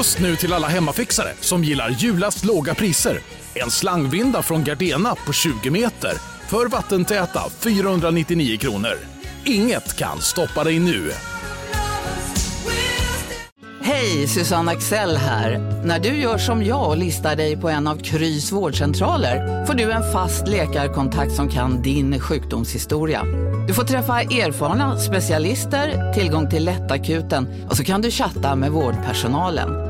Just nu till alla hemmafixare som gillar julast låga priser. En slangvinda från Gardena på 20 meter för vattentäta 499 kronor. Inget kan stoppa dig nu. Hej, Susanne Axel här. När du gör som jag och listar dig på en av Krys vårdcentraler får du en fast läkarkontakt som kan din sjukdomshistoria. Du får träffa erfarna specialister, tillgång till lättakuten och så kan du chatta med vårdpersonalen.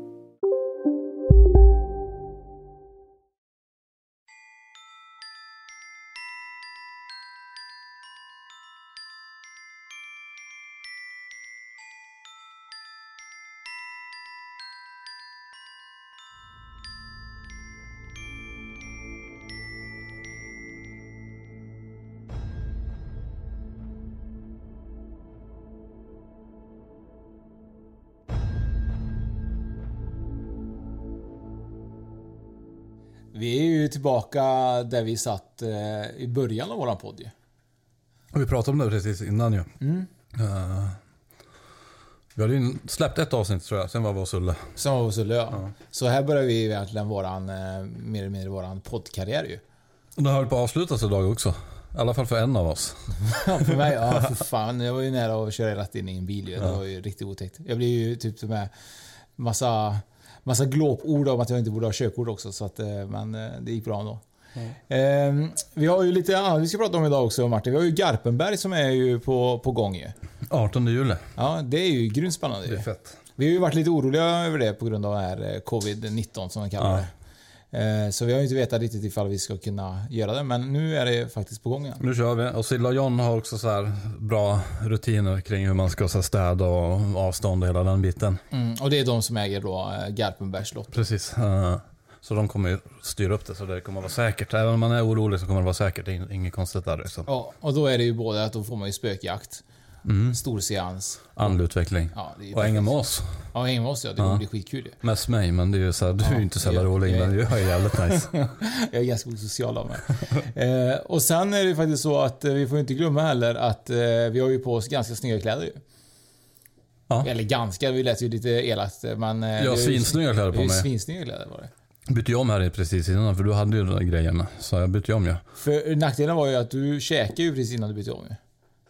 Tillbaka där vi satt eh, i början av våran podd ju. Vi pratade om det precis innan ju. Mm. Eh, vi hade ju släppt ett avsnitt tror jag, sen var vi hos Ulle. Som var hos Ulle ja. Så här börjar vi egentligen våran, eh, mer eller mindre våran poddkarriär ju. Den höll på att avslutas idag också. I alla fall för en av oss. för mig, ja för fan. Jag var ju nära att köra rätt in i en bil ju. Det var ju riktigt otäckt. Jag blev ju typ med massa, massa glåpord om att jag inte borde ha körkort också. Så att, eh, men eh, det gick bra ändå. Eh, vi har ju lite annat vi ska prata om idag också Martin. Vi har ju Garpenberg som är ju på, på gång ju. 18 juli. Ja, det är ju grymt spännande Det är fett. Vi har ju varit lite oroliga över det på grund av det här eh, Covid-19 som de kallar Ja. det. Eh, Så vi har inte vetat riktigt ifall vi ska kunna göra det, men nu är det faktiskt på gång igen. Nu kör vi. Och Silla och John har också så bra rutiner kring hur man ska så städa och avstånd och hela den biten. Mm, och det är de som äger då eh, Garpenbergs slott. Precis. Eh, Så de kommer ju styra upp det så det kommer att vara säkert. Även om man är orolig så kommer det vara säkert. Det är inget konstigt där. Liksom. Ja, och då är det ju både att då får man ju spökjakt, Mm. stor seans. Andlig utveckling. Ja, det är Och hänga med oss. Ja, hänga med oss ja. Det kommer bli skitkul ju. Mest mig, men det är ju så här, du är ju inte så jävla jag- rolig. jag- Men jag är jävligt nice. Jag är ganska osocial av mig. eh, och sen är det faktiskt så att eh, vi får inte glömma heller att eh, vi har ju på oss ganska snygga kläder ju. Ja. Eller ganska, vi lät ju lite elakt men... eh, Jag har svinsnygga kläder på mig. Svinsnygga kläder var det. Bytte ju om här precis innan, för du hade ju de där grejerna. Så jag bytte om ju. För nackdelen var ju att du käkade ju precis innan du bytte om ju.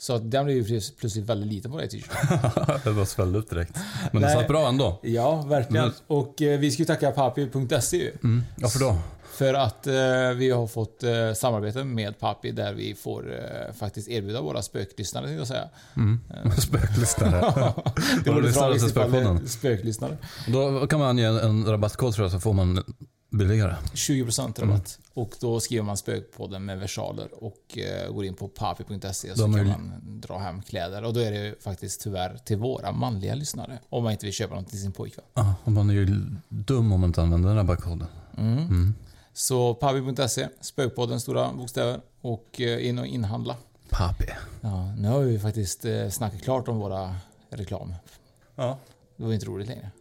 Så att den blev ju plöts- plötsligt väldigt liten på dig t-shirten. det var svällde upp direkt. Men det Nej. satt bra ändå. Ja, verkligen. Mm. Och eh, vi ska ju tacka papi.se. Mm. Varför då? För att eh, vi har fått eh, samarbete med Papi där vi får eh, faktiskt erbjuda våra spöklyssnare, tänkte jag säga. Mm. Spöklyssnare. det vore det tragiskt ifall det spöklyssnare. Då kan man ange en rabattkod tror jag så får man billigare. 20% rabatt. Mm. Och då skriver man spökpodden med versaler och eh, går in på papi.se så kan man dra hem kläder. Och då är det ju faktiskt tyvärr till våra manliga lyssnare. Om man inte vill köpa något till sin pojkvän. Ja, och man är ju dum om man inte använder den rabattkoden. Mm. Mm. Så papi.se, spökpodden stora bokstäver. Och eh, in och inhandla. Papi. Ja, nu har vi faktiskt eh, snackat klart om våra reklam. Ja. Det var inte roligt längre.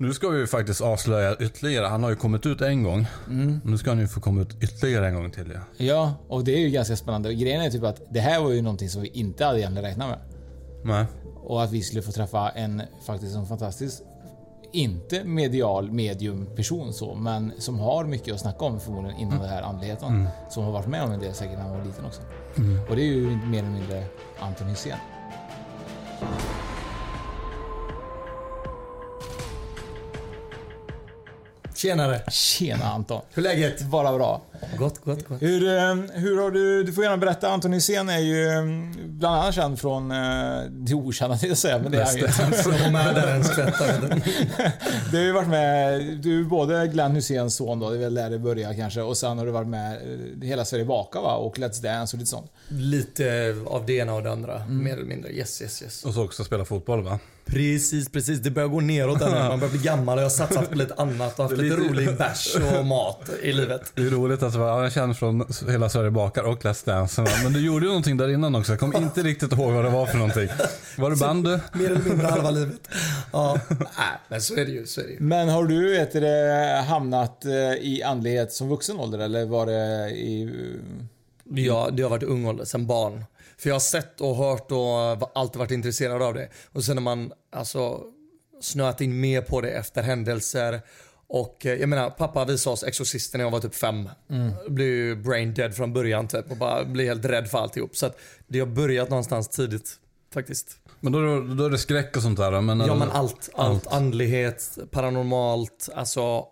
Nu ska vi ju faktiskt avslöja ytterligare. Han har ju kommit ut en gång. Mm. Nu ska han ju få komma ut ytterligare en gång till. Ja. Ja, och det är ju ganska spännande. Grejen är typ att det här var ju någonting som vi inte hade egentligen räknat med. Nej. Och att vi skulle få träffa en faktiskt en fantastisk, inte medial medium person så, men som har mycket att snacka om förmodligen innan det här andligheten. Mm. Som har varit med om en del säkert när han var liten också. Mm. Och det är ju mer eller mindre Anton Hysén. Tjenare! Tjena Anton! Hur är läget? Bara bra. Gott, gott, gott. Hur, eh, hur har du, du får gärna berätta, Anton Hysén är ju eh, bland annat känd från eh, det okända jag säga, men det är han ju. Från en skvätta. Du har ju varit med, du är både Glenn Hyséns son då, det är väl där det börjar kanske, och sen har du varit med Hela Sverige bakar va? Och Let's Dance och lite sånt. Lite av det ena och det andra, Mm. mer eller mindre. Yes, yes, yes. Och så också spela fotboll va? Precis, precis. Det börjar gå neråt där nu. Man börjar bli gammal och jag har satsat på lite annat och haft lite lite- rolig bärs och mat i livet. Det är roligt att ja, jag känner från Hela Sverige bakar och Let's Dance. Men du gjorde ju någonting där innan också. Jag kommer inte riktigt ihåg vad det var för någonting. Var det bandy? Mer eller mindre halva livet. Ja, nej, men så är det ju. Så är det ju. Men har du vet det, hamnat eh, i andlighet som vuxen ålder eller var det i... Ja, det har varit ung ålder, sen barn. För jag har sett och hört och alltid varit intresserad av det. Och sen när man alltså snöat in mer på det efter händelser. Och eh, jag menar, pappa visade oss Exorcisten när jag var typ fem. Mm. Blev ju brain dead från början typ och bara blev helt rädd för alltihop. Så att det har börjat någonstans tidigt faktiskt. Men då, då är det skräck och sånt där. Men, Ja men allt, allt. Andlighet, paranormalt, alltså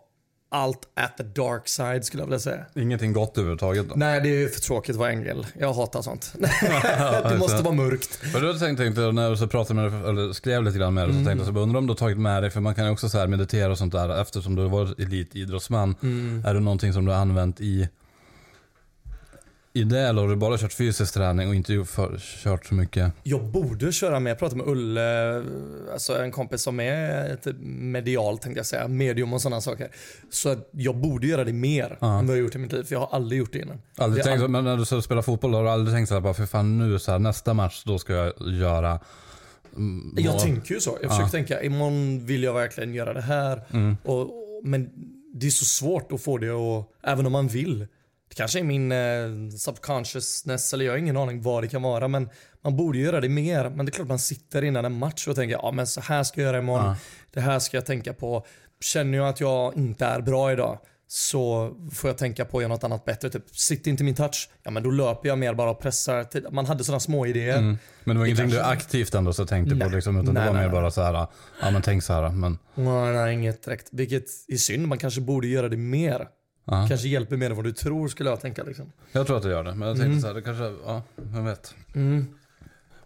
allt at the dark side skulle jag vilja säga. Ingenting gott överhuvudtaget då? Nej det är för tråkigt att vara ängel. Jag hatar sånt. det måste vara mörkt. För du tänkte, tänkte när du så pratade med dig, eller skrev lite grann med dig, så tänkte jag så undrar om du har tagit med dig, för man kan ju också så meditera och sånt där, eftersom du har varit elitidrottsman. Är det någonting som du har använt i, i det, eller har du bara kört fysisk träning och inte för, kört så mycket? Jag borde köra med. Jag pratade med Ulle, alltså en kompis som är medial tänkte jag säga. Medium och sådana saker. Så jag borde göra det mer Ja. än vad jag gjort i mitt liv. För jag har aldrig gjort det innan. Aldrig Det tänkt, all- men när du spelar fotboll, har du aldrig tänkt så här, bara för fan nu så här, nästa match, då ska jag göra mm, Jag tänker ju så. Jag försöker tänka, imorgon vill jag verkligen göra det här. Mm. Och, och, men det är så svårt att få det att, även om man vill. Kanske är min eh, subconsciousness eller jag har ingen aning vad det kan vara. Men man borde göra det mer. Men det är klart man sitter innan en match och tänker, ja men så här ska jag göra imorgon. Ja. Det här ska jag tänka på. Känner jag att jag inte är bra idag så får jag tänka på att göra något annat bättre. Typ, sitter inte min touch, ja men då löper jag mer bara och pressar. Man hade sådana små idéer. Mm. Men det var ingenting kanske- du aktivt ändå så tänkte på Nej. liksom, utan Nej, det var nej, mer bara så här, ja men tänk så här, men Nej, nej, inget direkt. Vilket är synd. Man kanske borde göra det mer. Ja. Kanske hjälper mer än vad du tror skulle jag tänka. Liksom. Jag tror att det gör det, men jag tänkte så här, det kanske, ja, vem vet.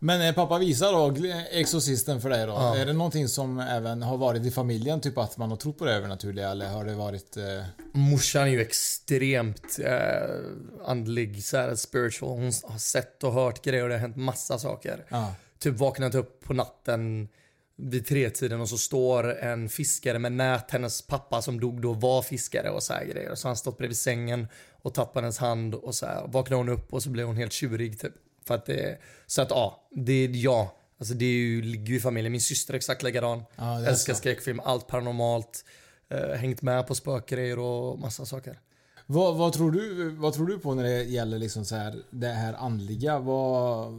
Men eh, pappa visar då Exorcisten för dig då. Ja. Är det någonting som även har varit i familjen? Typ att man har trott på det övernaturliga eller har det varit... Eh... Morsan är ju extremt eh, andlig, så här, spiritual. Hon har sett och hört grejer och det har hänt massa saker. Ja. Typ vaknat upp på natten vid tretiden och så står en fiskare med nät. Hennes pappa som dog då var fiskare och så här grejer. Så han stått bredvid sängen och tappat hennes hand och så här. Vaknade hon upp och så blev hon helt tjurig typ. För att det, så att ja, det är ja. Alltså det är ju, ligger ju i familjen. Min syster är exakt likadan. Ja, är Älskar så. skräckfilm, allt paranormalt. Eh, hängt med på spökgrejer och massa saker. Vad, vad, tror du, vad tror du på när det gäller liksom så här, det här andliga? Vad,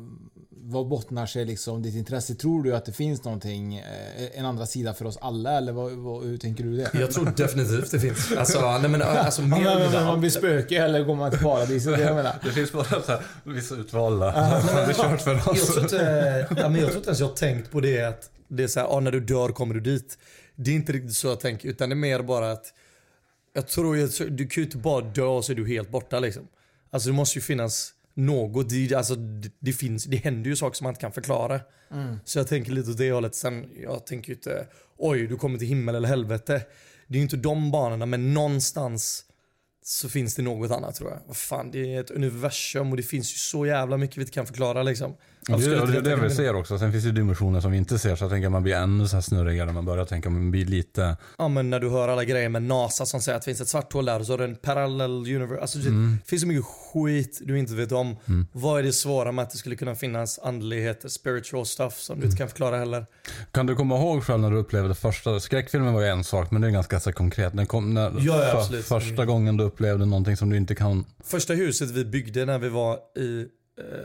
vad bottnar sig liksom ditt intresse? Tror du att det finns någonting, eh, en andra sida för oss alla? Eller vad, vad, hur tänker du det? Jag tror definitivt det finns. Alltså, nej men alltså Ja, men, men, man blir spöke eller går man till paradiset? Det jag menar. Det finns bara så här, vissa utvalda. Det är kört för Jag oss. tror, inte, ja, men jag tror inte ens jag har tänkt på det att det är så här, ah, när du dör kommer du dit. Det är inte riktigt så jag tänker utan det är mer bara att jag tror att du kan ju inte bara dö och så är du helt borta liksom. Alltså det måste ju finnas något. Det, alltså, det, det, finns, det händer ju saker som man inte kan förklara. Så jag tänker lite åt det hållet. Sen jag tänker ju inte oj du kommer till himmel eller helvete. Det är ju inte de banorna men någonstans så finns det något annat tror jag. Vad fan, det är ett universum och det finns ju så jävla mycket vi inte kan förklara liksom. Det Varför skulle är det, det vi ser också. Sen finns det ju dimensioner som vi inte ser. Så jag tänker att man blir ännu så här snurrigare när man börjar tänka. Man blir lite... Ja men när du hör alla grejer med NASA som säger att det finns ett svart hål där och så har du en parallell universe. Alltså det finns så mycket skit du inte vet om. Vad är det svåra med att det skulle kunna finnas andligheter, spiritual stuff som du inte kan förklara heller? Kan du komma ihåg själv när du upplevde första... Skräckfilmen var ju en sak, men det är ganska så konkret. Den kom, när, Ja, ja, för-. Första gången du upplevde någonting som du inte kan... Första huset vi byggde när vi var i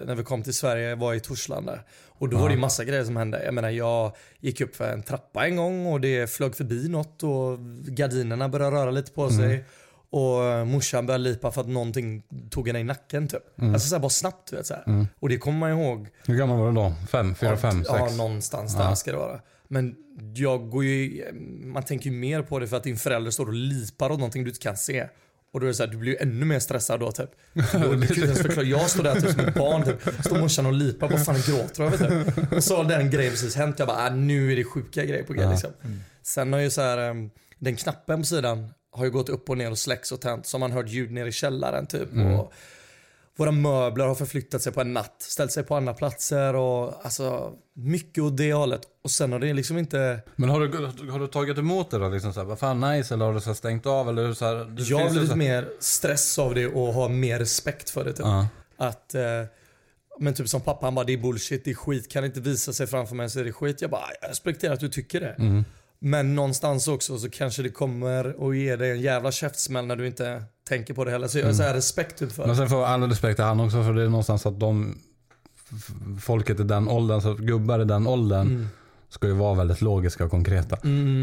när vi kom till Sverige var i Torslanda. Och då var det ju massa grejer som hände. Jag menar jag gick upp för en trappa en gång och det flög förbi något och gardinerna började röra lite på sig. Och eh, morsan började lipa för att någonting tog henne i nacken typ. Alltså såhär bara snabbt du vet såhär. Och det kommer man ihåg. Hur gammal var du då? Fem, fyra, fem, sex? Ja, någonstans där ska det vara. Men jag går ju, man tänker ju mer på det för att din förälder står och lipar åt någonting du inte kan se. Och då är det så här, du blir ju ännu mer stressad då typ. Då, du kan ju inte ens förklara. Jag står där typ som ett barn typ. Står morsan och lipar, vad fan gråter jag vet du. Och så har den grejen precis hänt. Jag bara, ah, nu är det sjuka grejer på g liksom. Sen har ju så här, em, den knappen på sidan har ju gått upp och ner och släcks och tänt. Så man hört ljud ner i källaren typ. Och våra möbler har förflyttat sig på en natt, ställt sig på andra platser och alltså mycket åt det hållet. Och sen har det liksom inte... Men har du, har du tagit emot det då? Liksom så här, vad fan nice? Eller har du så här stängt av? Eller så här, det Jag har blivit så- mer stress av det och har mer respekt för det. Typ. Ja. Att, eh, men typ som pappa, han bara det är bullshit, det är skit, kan inte visa sig framför mig så är det skit. Jag bara, jag respekterar att du tycker det. Mm. Men någonstans också så kanske det kommer att ge dig en jävla käftsmäll när du inte tänker på det heller. Så jag har så här respekt typ för Men sen får all respekt till han också för det är någonstans att de folket i den åldern, så gubbar i den åldern Mm. ska ju vara väldigt logiska och konkreta.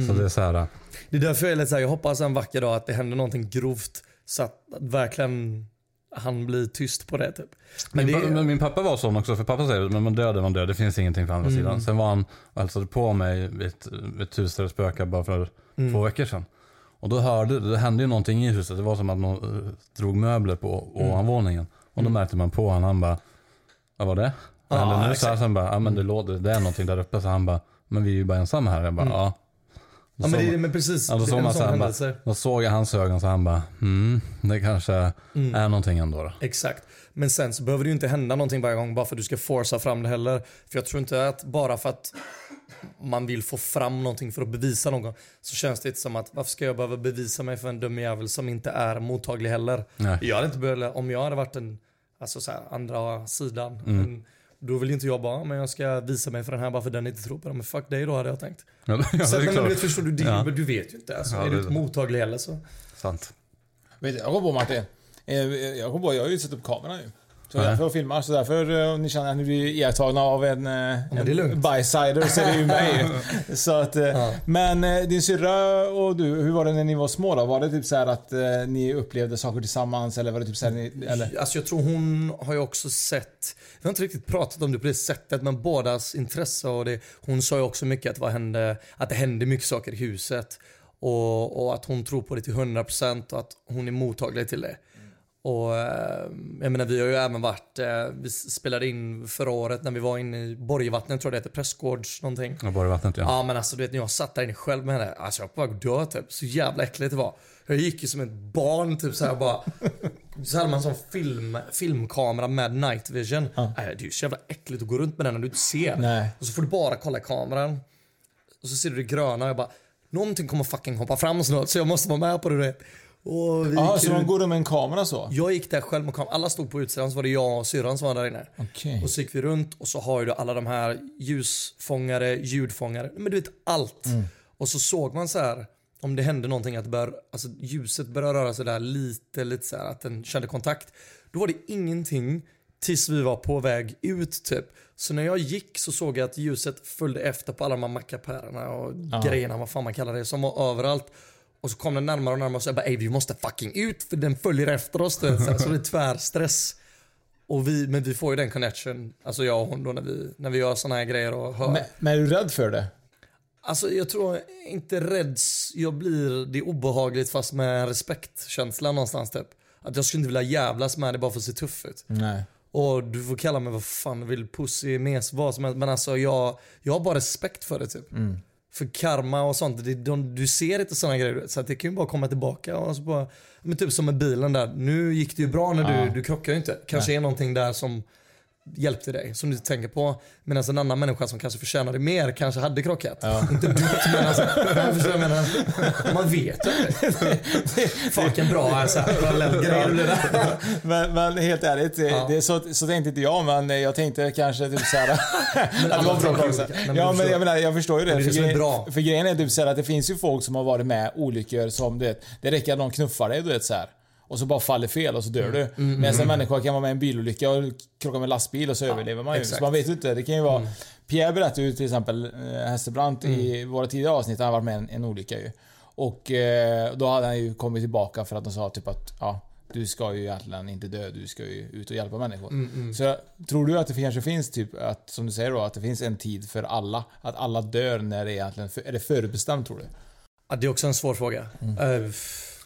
Så det är så här. Det är därför jag är lite så här, jag hoppas en vacker dag att det händer någonting grovt så att verkligen han blir tyst på det typ. Men min, det men min pappa var sån också, för pappa säger men man död är man död, det finns ingenting på andra Mm. sidan. Sen var han och hälsade på mig vid ett, ett hus där det spökade bara för Mm. två veckor sedan. Och då hörde, det hände ju någonting i huset, det var som att någon eh, drog möbler på Mm. ovanvåningen. Och då märkte man på honom, han bara, vad var det? Vad Ja, hände nu? Så här, sen bara, ja men det Mm. låter, det är någonting där uppe. Så han bara, men vi är ju bara ensamma här. Jag bara, ja. Ja, men, det, men precis, Ja, då såg en man så här, bara, då såg jag hans ögon så han bara, mm, det kanske är någonting ändå då. Exakt. Men sen så behöver det ju inte hända någonting varje gång bara för att du ska forsa fram det heller. För jag tror inte att bara för att man vill få fram någonting för att bevisa någon så känns det inte som att varför ska jag behöva bevisa mig för en dum jävel som inte är mottaglig heller. Nej. Jag hade inte behövt, om jag hade varit den alltså så här, andra sidan. Mm. Men då vill inte jag bara, men jag ska visa mig för den här bara för den inte tror på det. Men fuck dig då hade jag tänkt. Ja, det är Sen, men vet, förstår du, det, Ja. men du vet ju inte. Alltså, Ja, är det du är inte mottaglig heller så. Sant. Jag kom på Martin. Jag kom på, jag har ju satt upp kameran nu. Så Ja. därför filmar. Så därför, eh, om ni känner att ni blir iakttagna av en, eh, men är en bysider så är det ju mig. så att, eh, Men eh, din syrra och du, hur var det när ni var små då? Var det typ så att eh, ni upplevde saker tillsammans eller var det typ så här, ni, eller? Alltså jag tror hon har ju också sett, vi har inte riktigt pratat om det på det sättet, men bådas intresse och det. Hon sa ju också mycket att, vad hände, att det hände mycket saker i huset. Och, och att hon tror på det till 100% och att hon är mottaglig till det. Och eh, jag menar vi har ju även varit, eh, vi spelade in förra året när vi var inne i Borgvattnet tror jag det heter, Prästgårds någonting. Jag bara vattnet ja. Ja men alltså du vet när jag satt där inne själv med henne, alltså jag var på väg att dö typ. Så jävla äckligt det var. Jag gick ju som ett barn typ såhär bara. Så hade man sån film, filmkamera med night vision. Nej, det är ju så jävla äckligt att gå runt med den när du inte ser. Nej. Och så får du bara kolla kameran. Och så ser du det gröna och jag bara, någonting kommer fucking hoppa fram snart så jag måste vara med på det du vet. Och vi Ja, gick så de går med en kamera så? Jag gick där själv med kameran, alla stod på utsidan så var det jag och syrran som var där inne. Okej. Och så gick vi runt och så har ju alla de här ljusfångare, ljudfångare, men du vet allt. Mm. Och så såg man så här om det hände någonting att bör, alltså ljuset började röra sig där lite, lite så här att den kände kontakt. Då var det ingenting tills vi var på väg ut typ. Så när jag gick så såg jag att ljuset följde efter på alla de här mackapärerna och grejerna, vad fan man kallar det, som var överallt. Och så kom den närmare och närmare och så jag bara ey vi måste fucking ut för den följer efter oss. Så, här, så det är tvärstress. Och vi, men vi får ju den connection, alltså jag och hon då när vi, när vi gör såna här grejer och hör. Men, men är du rädd för det? Alltså jag tror inte rädd, jag blir, det är obehagligt fast med respektkänsla någonstans typ. Att jag skulle inte vilja jävlas med det bara för att se tuff ut. Nej. Och du får kalla mig vad fan du vill, pussy, mes, vad som helst. Men alltså jag, jag har bara respekt för det typ. För karma och sånt, det, de, du ser inte sådana grejer. Så att det kan ju bara komma tillbaka. Och så bara, men typ som med bilen där. Nu gick det ju bra när du, Ja. du krockade ju inte. Kanske är någonting där som hjälpte dig, som du tänker på. Medan en annan människa som kanske förtjänade mer kanske hade krockat. Inte du, men alltså. Man vet ju inte. Fucking bra alltså, parallellgrej det blir där. Men, men helt ärligt, det, Ja. det, så, så tänkte inte jag, men jag tänkte kanske typ såhär... att det var bra också. men Ja, men jag menar, jag förstår ju det. Det det för, grejen, bra. för grejen är typ såhär att det finns ju folk som har varit med olyckor som, du vet, det räcker att någon knuffar dig, du vet såhär. Och så bara faller fel och så dör du. Mm, Medan en människa kan vara med i en bilolycka och krocka med en lastbil och så överlever man ju. exakt. Så man vet ju inte. Det kan ju vara... Mm. Pierre berättade ju till exempel, eh, Hestebrant i våra tidigare avsnitt, han har varit med i en, en olycka ju. Och eh, då hade han ju kommit tillbaka för att de sa typ att ja, du ska ju egentligen inte dö, du ska ju ut och hjälpa människor. Mm, Så tror du att det kanske finns typ, att, som du säger då, att det finns en tid för alla? Att alla dör när det är egentligen, är det förutbestämt tror du? Ja, det är också en svår fråga. Eh,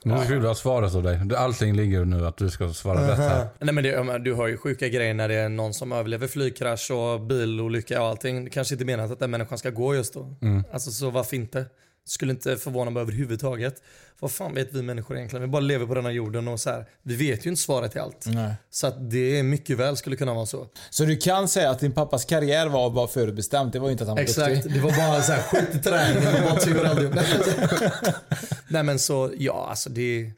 Nu skulle du ha svaret av dig. Allting ligger nu att du ska svara rätt här. Nej men det, jag du har ju sjuka grejer när det är någon som överlever flygkrasch och bilolycka och allting. Det kanske inte menar att den människan ska gå just då. Alltså så varför inte? Skulle inte förvåna mig överhuvudtaget. Vad fan vet vi människor egentligen? Vi bara lever på den här jorden och så här, vi vet ju inte svaret till allt. Nej. Så att det mycket väl skulle kunna vara så. Så du kan säga att din pappas karriär var bara förutbestämt. Det var ju inte att han var Exakt, duktig. det var bara så här skit i träningen och bara tur upp. Nej men så, ja alltså det...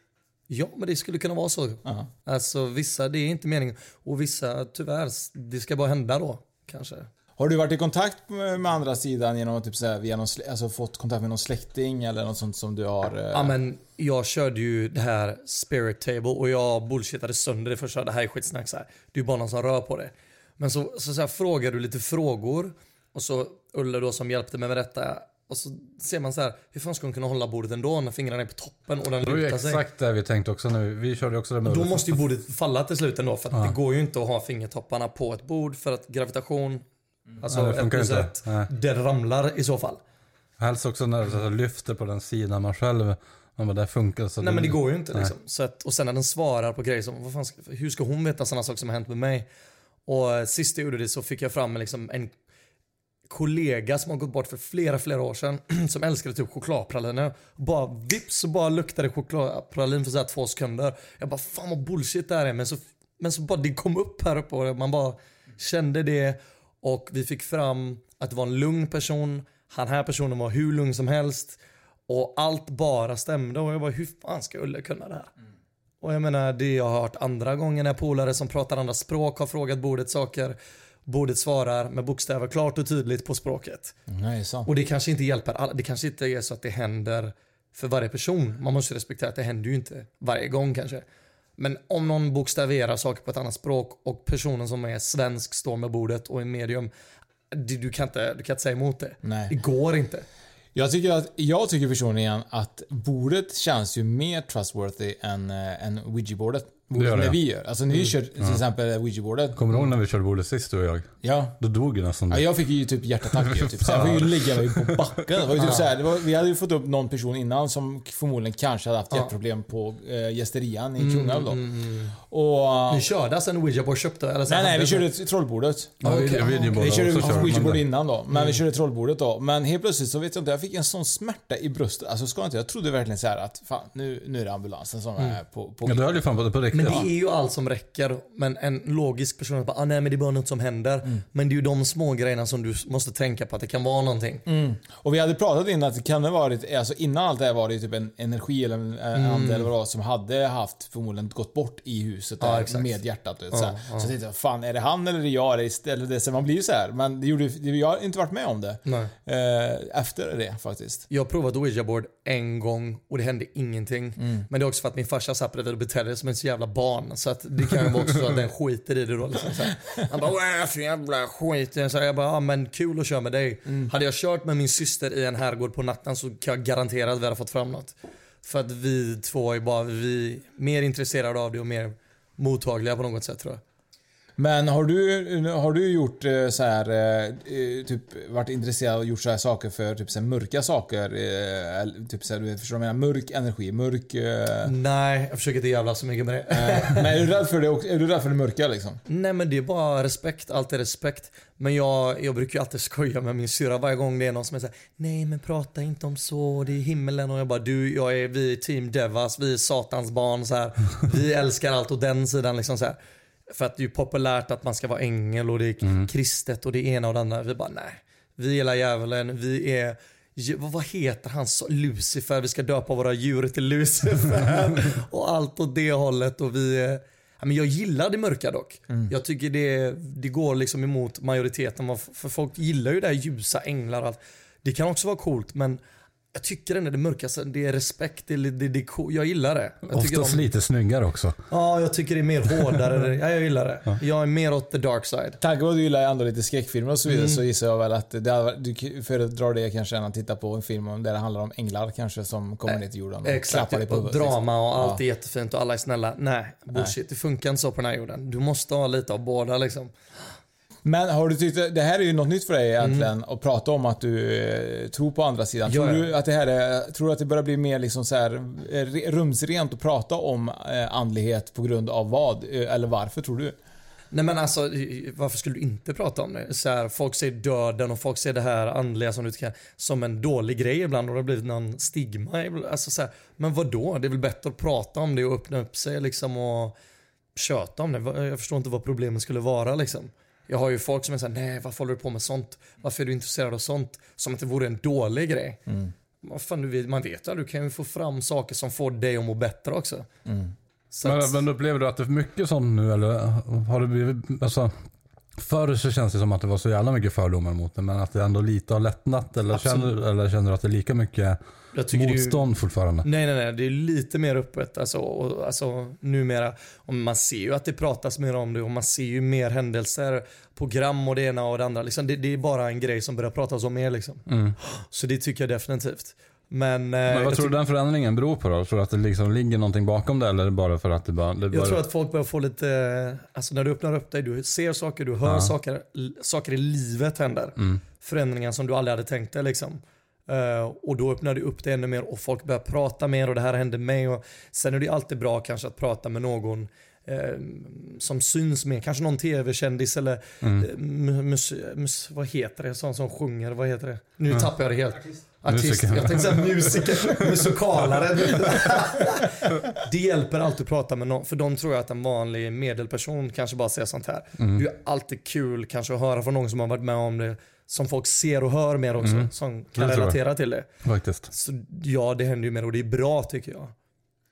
Ja men det skulle kunna vara så. Ja. Alltså vissa, det är inte meningen. Och vissa, tyvärr, det ska bara hända då. Kanske. Har du varit i kontakt med andra sidan genom att typ så här, via någon, alltså fått kontakt med någon släkting eller något sånt som du har... eh, Ja men jag körde ju det här spirit table och jag bullshitade sönder det första. Det här är skitsnack så här. Det är ju bara någon som rör på det. Men så, så, så här, frågar du lite frågor och så Ulle då som hjälpte mig med detta. Och så ser man så här, hur fan ska hon kunna hålla bordet ändå när fingrarna är på toppen och den Det var ju lutar sig? exakt det vi tänkte också nu. Vi körde också det med Då måste ju bordet falla till slut ändå för att det går ju inte att ha fingertopparna på ett bord för att gravitation, alltså Nej, det ett funkar plus ett, Nej. det ramlar i så fall. Helst också när det så här lyfter på den sidan man själv, man bara, det funkar så. Nej men det går ju inte liksom. Så att, och sen när den svarar på grejer som, vad fan ska, hur ska hon veta sådana saker som har hänt med mig? Och eh, sist jag gjorde det så fick jag fram liksom en kollega som har gått bort för flera, flera år sedan. som älskade typ chokladpraliner. Bara vips så bara luktade chokladpralin för så här två sekunder. Jag bara fan vad bullshit det här är. Men så, men så bara det kom upp här uppe och man bara kände det. Och vi fick fram att det var en lugn person. Han här personen var hur lugn som helst. Och allt bara stämde och jag bara hur fan ska Ulle kunna det här? Och jag menar det jag har hört andra gånger när polare som pratar andra språk har frågat bordet saker. Bordet svarar med bokstäver klart och tydligt på språket. Nej, sant. Och det kanske inte hjälper alla. Det kanske inte är så att det händer för varje person. Man måste respektera att det händer ju inte varje gång kanske. Men om någon bokstaverar saker på ett annat språk och personen som är svensk står med bordet och är medium. Du, du, kan, inte, du kan inte säga emot det. Nej. Det går inte. Jag tycker, att, jag tycker personligen att bordet känns ju mer trustworthy än, äh, än Ouija-bordet. Det gör det, ja. vi gör. Alltså när vi kör till exempel Ouija-bordet. Kommer du ihåg när vi körde bordet sist du och jag? Ja. Då dog ju nästan Ja, jag fick ju typ hjärtattack typ. Så jag fick ju ligga på backen. Det var ju typ så här, det var, vi hade ju fått upp någon person innan som förmodligen kanske hade haft hjärtproblem på äh, gästerian i Kungälv då. Och... Ni körde alltså en Ouija board köpte? Eller så Nej, nej, vi körde trollbordet. Ja, vi- Okej. vi- körde Ouija-board men- innan då, men vi körde trollbordet då. Men helt plötsligt så vet jag inte, jag fick en sån smärta i bröstet. Alltså ska jag inte, jag trodde verkligen så här att fan, nu, nu är det ambulansen som är på, på Ja, du höll ju fan på det på riktigt. Men det är ju allt som räcker. Men en logisk person bara, ah, nej men det är bara något som händer. Men det är ju de små grejerna som du måste tänka på att det kan vara någonting. Och vi hade pratat innan att det kan ha varit, alltså innan allt det här var det typ en energi eller en mm. ande eller vad det var som hade haft förmodligen gått bort i huset Ja, där med hjärtat. Vet, så här. så jag tänkte, fan är det han eller är det jag? Eller istället det? Så man blir ju så här. Men det gjorde, jag har inte varit med om det. Eh, efter det faktiskt. Jag har provat Ouija board en gång och det hände ingenting. Men det är också för att min farsa satt bredvid och betedde sig som ett så jävla barn. Så att det kan ju vara också så att den skiter i det då. Liksom, så här. Han bara "Åh, för jävla skit. Så jag bara, ja men kul att köra med dig. Hade jag kört med min syster i en herrgård på natten så kan jag garantera att vi hade fått fram något. För att vi två är bara vi är mer intresserade av det och mer mottagliga på något sätt tror jag. Men har du, har du gjort eh, så här, eh, eh, typ varit intresserad och gjort så här saker för typ så här mörka saker? Typ så här, du förstår vad jag menar? Mörk energi, mörk... Nej, jag försöker inte jävla så mycket med det. Men är du rädd för det också? Är du rädd för det mörka liksom? Nej men det är bara respekt, allt är respekt. Men jag, jag brukar ju alltid skoja med min syrra varje gång det är någon som är såhär Nej men prata inte om så, det är himmelen och jag bara du, jag är, vi är team Devas, vi är satans barn så här. Vi älskar allt och den sidan liksom så här. För att det är ju populärt att man ska vara ängel och det är kristet och det ena och det andra. Vi bara nej. Vi gillar djävulen, vi är vad heter han? Lucifer, vi ska döpa våra djur till Lucifer. och allt åt det hållet. Och vi, men jag gillar det mörka dock. Jag tycker det, det går liksom emot majoriteten. För folk gillar ju det här ljusa, änglar och allt. Det kan också vara coolt men jag tycker ändå det mörkaste, det är respekt, det, är- det, det är. Jag gillar det. Jag tycker Oftast om- lite snyggare också. Ja, jag tycker det är mer hårdare. ja, jag gillar det. Jag är mer åt the dark side. Tanke på att du gillar ändå lite skräckfilmer och så vidare Mm. så gissar jag väl att det du föredrar det kanske än att titta på en film om- där det handlar om änglar kanske som kommer ner till jorden och Exakt, klappar dig på och drama och allt Ja. är jättefint och alla är snälla. Nej, bullshit. Det funkar inte så på den här jorden. Du måste ha lite av båda liksom. Men har du tyckt, det här är ju något nytt för dig egentligen, att prata om att du eh, tror på andra sidan. Tror Mm. Ja, du att det här är, tror du att det börjar bli mer liksom så här, eh, re- rumsrent att prata om eh, andlighet på grund av vad? Eller varför tror du? Nej men alltså varför skulle du inte prata om det? Så här, folk ser döden och folk ser det här andliga som du kan, som en dålig grej ibland och det har blivit någon stigma. Alltså, så här, men vad då? Det är väl bättre att prata om det och öppna upp sig liksom och köta om det. Jag förstår inte vad problemet skulle vara liksom. Jag har ju folk som är såhär, nej varför håller du på med sånt? Varför är du intresserad av sånt? Som att det vore en dålig grej. Mm. Fan, man vet ju, du kan ju få fram saker som får dig att må bättre också. Mm. Men, att... men upplever du att det är mycket sånt nu eller har det blivit, alltså Förr så känns det som att det var så jävla mycket fördomar mot det, men att det ändå lite har lättnat? Eller, känner, eller känner du att det är lika mycket motstånd ju, fortfarande? Nej, nej, nej. Det är lite mer öppet. Alltså, och, alltså, numera. Och man ser ju att det pratas mer om det och man ser ju mer händelser, program och det ena och det andra. Liksom, det, det är bara en grej som börjar pratas om mer. Liksom. Mm. Så det tycker jag definitivt. Men, eh, Men vad tror du den förändringen beror på då? Tror du att det liksom ligger någonting bakom det eller bara för att det bara... Det bara... Jag tror att folk börjar få lite, alltså när du öppnar upp dig, du ser saker, du hör ja. saker, saker i livet händer. Mm. Förändringar som du aldrig hade tänkt dig liksom. Uh, och då öppnar det upp det ännu mer och folk börjar prata mer och det här hände mig. Och sen är det alltid bra kanske att prata med någon eh, som syns mer, kanske någon tv-kändis eller mm. Eh, mus, mus, vad heter det, sån som sjunger, vad heter det? Nu mm. tappar jag det helt. Artist. Musiker. Jag tänkte säga musiker, musikalare. det hjälper alltid att prata med någon, för de tror jag att en vanlig medelperson kanske bara säger sånt här. Mm. Det är alltid kul kanske att höra från någon som har varit med om det, som folk ser och hör mer också, mm. som kan relatera till det. Faktiskt. Så ja, det händer ju mer och det är bra tycker jag.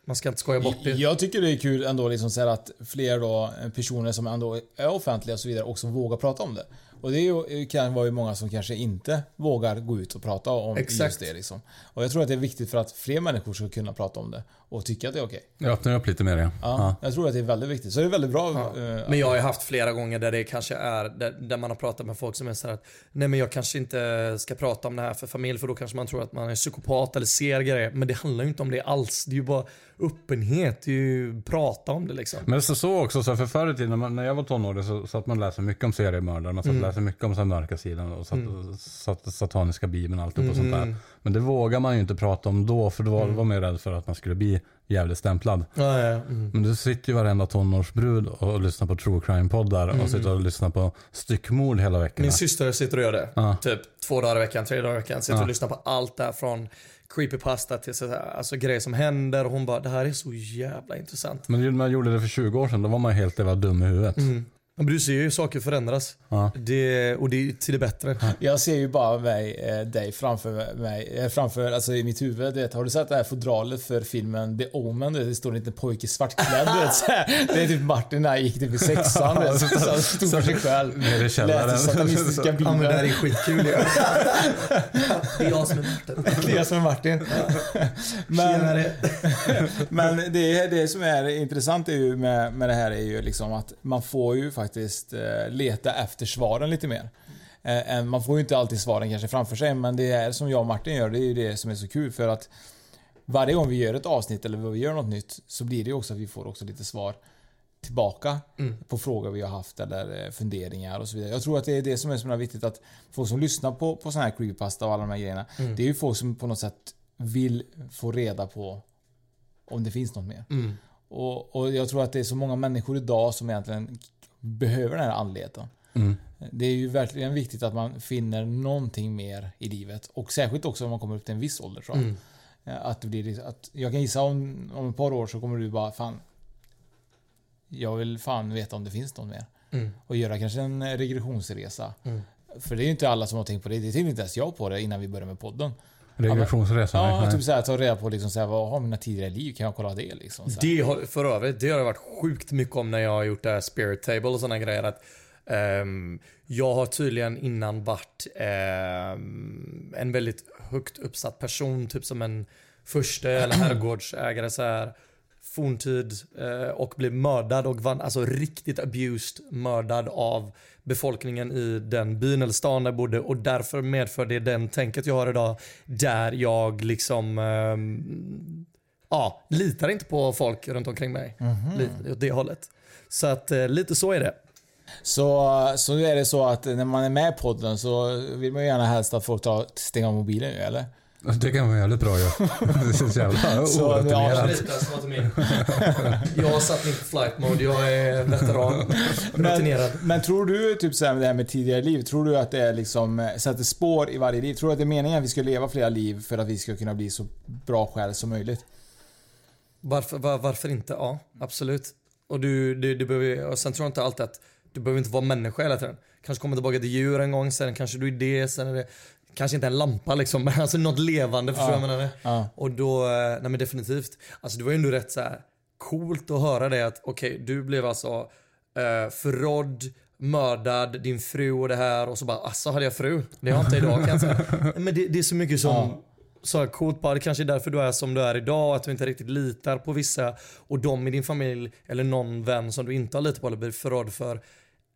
Man ska inte skoja bort det. Jag tycker det är kul ändå liksom så att fler då personer som ändå är offentliga och så vidare också vågar prata om det. Och det ju, kan vara ju många som kanske inte vågar gå ut och prata om Exakt. just det. Liksom. Och jag tror att det är viktigt för att fler människor ska kunna prata om det och tycka att det är okej. Okay. Jag öppnar upp lite mer ja. ja. ja. Jag tror att det är väldigt viktigt. Så det är väldigt bra. Ja. Uh, men jag har ju haft flera gånger där det kanske är, där, där man har pratat med folk som är såhär att Nej men jag kanske inte ska prata om det här för familj för då kanske man tror att man är psykopat eller ser grejer. Men det handlar ju inte om det alls. Det är ju bara öppenhet, det är ju prata om det liksom. Men så, så också, så för förr i tiden när jag var tonåring så satt man läste mycket om seriemördare. Man satt mm. Läste mycket om så mörka sidan och satt, mm. satt, sataniska bibeln och allt mm. och sånt där. Mm. Men det vågar man ju inte prata om då för då var, mm. var man ju rädd för att man skulle bli jävligt stämplad. Ja, ja, mm. Men du sitter ju varenda tonårsbrud och lyssnar på true crime-poddar mm. och sitter och lyssnar på styckmord hela veckan. Min syster sitter och gör det. Ja. Typ två dagar i veckan, tre dagar i veckan. Sitter och lyssnar på allt där från creepypasta till så här, alltså grejer som händer och hon bara det här är så jävla intressant. Men när man gjorde det för 20 år sedan då var man helt jävla dum i huvudet. Mm. Men du ser ju saker förändras. Ja. Det, och det är till det bättre. Jag ser ju bara mig, eh, dig framför mig, eh, framför, alltså i mitt huvud. Det, har du sett det här fodralet för filmen The Omen? Det står en liten pojke svartklädd. det är typ Martin där gick typ i sexan. Så, så, stod för sig själv. Nere i källaren. Läste satanistiska bibeln. Ja, men det här är skitkul ju. det är jag som är Martin. Det är jag som är Martin. men, men det, det som är intressant är ju med, med det här är ju liksom att man får ju faktiskt faktiskt eh, leta efter svaren lite mer. Eh, man får ju inte alltid svaren kanske framför sig, men det är som jag och Martin gör, det är ju det som är så kul för att varje gång vi gör ett avsnitt eller vi gör något nytt så blir det ju också att vi får också lite svar tillbaka mm. på frågor vi har haft eller eh, funderingar och så vidare. Jag tror att det är det som är så viktigt att folk som lyssnar på, på sån här creepypasta och alla de här grejerna. Mm. Det är ju folk som på något sätt vill få reda på om det finns något mer. Mm. Och, och jag tror att det är så många människor idag som egentligen behöver den här andligheten. Mm. Det är ju verkligen viktigt att man finner någonting mer i livet. Och särskilt också om man kommer upp till en viss ålder jag. Mm. Att det blir, att jag kan gissa om, om ett par år så kommer du bara fan Jag vill fan veta om det finns något mer. Mm. Och göra kanske en regressionsresa. Mm. För det är ju inte alla som har tänkt på det. Det tänkte inte ens jag på det innan vi började med podden. Regressionsresa? Ja, typ såhär ta reda på liksom såhär, vad har mina tidigare liv? Kan jag kolla det liksom? Det har, för övrigt, det har det varit sjukt mycket om när jag har gjort det här spirit table och sådana grejer. Att, um, jag har tydligen innan varit um, en väldigt högt uppsatt person, typ som en första eller herrgårdsägare så här forntid eh, och blev mördad och vann, alltså riktigt abused, mördad av befolkningen i den byn eller stan där jag bodde och därför medför det den tänket jag har idag där jag liksom eh, ja, litar inte på folk runt omkring mig. Mm -hmm. Åt det hållet. Så att eh, lite så är det. Så, så är det så att när man är med i podden så vill man ju gärna helst att folk tar, stänger av mobilen nu eller? Det kan vara jävligt bra ju. Det känns jävla Så, orutinerat. Jag har satt mig på flight mode, jag är veteran. Rutinerad. Men, men tror du, typ så här med det här med tidigare liv, tror du att det är liksom, eh, sätter spår i varje liv? Tror du att det är meningen att vi ska leva flera liv för att vi ska kunna bli så bra själ som möjligt? Varför, var, varför inte? Ja, absolut. Och du, du, du behöver, och sen tror jag inte alltid att du behöver inte vara människa hela tiden. Kanske kommer tillbaka till djur en gång, sen kanske du är det, sen är det Kanske inte en lampa liksom, men alltså något levande förstår Ja, jag menar? ja. Och då, eh, nej men definitivt. Alltså det var ju ändå rätt så här coolt att höra det att okej, du blev alltså eh, förrådd, mördad, din fru och det här och så bara alltså hade jag fru. Det har jag inte idag kan jag säga. Men det, det är så mycket som Ja. så coolt bara. Det kanske är därför du är som du är idag. Att du inte riktigt litar på vissa. Och de i din familj eller någon vän som du inte har litat på eller blivit förrådd för.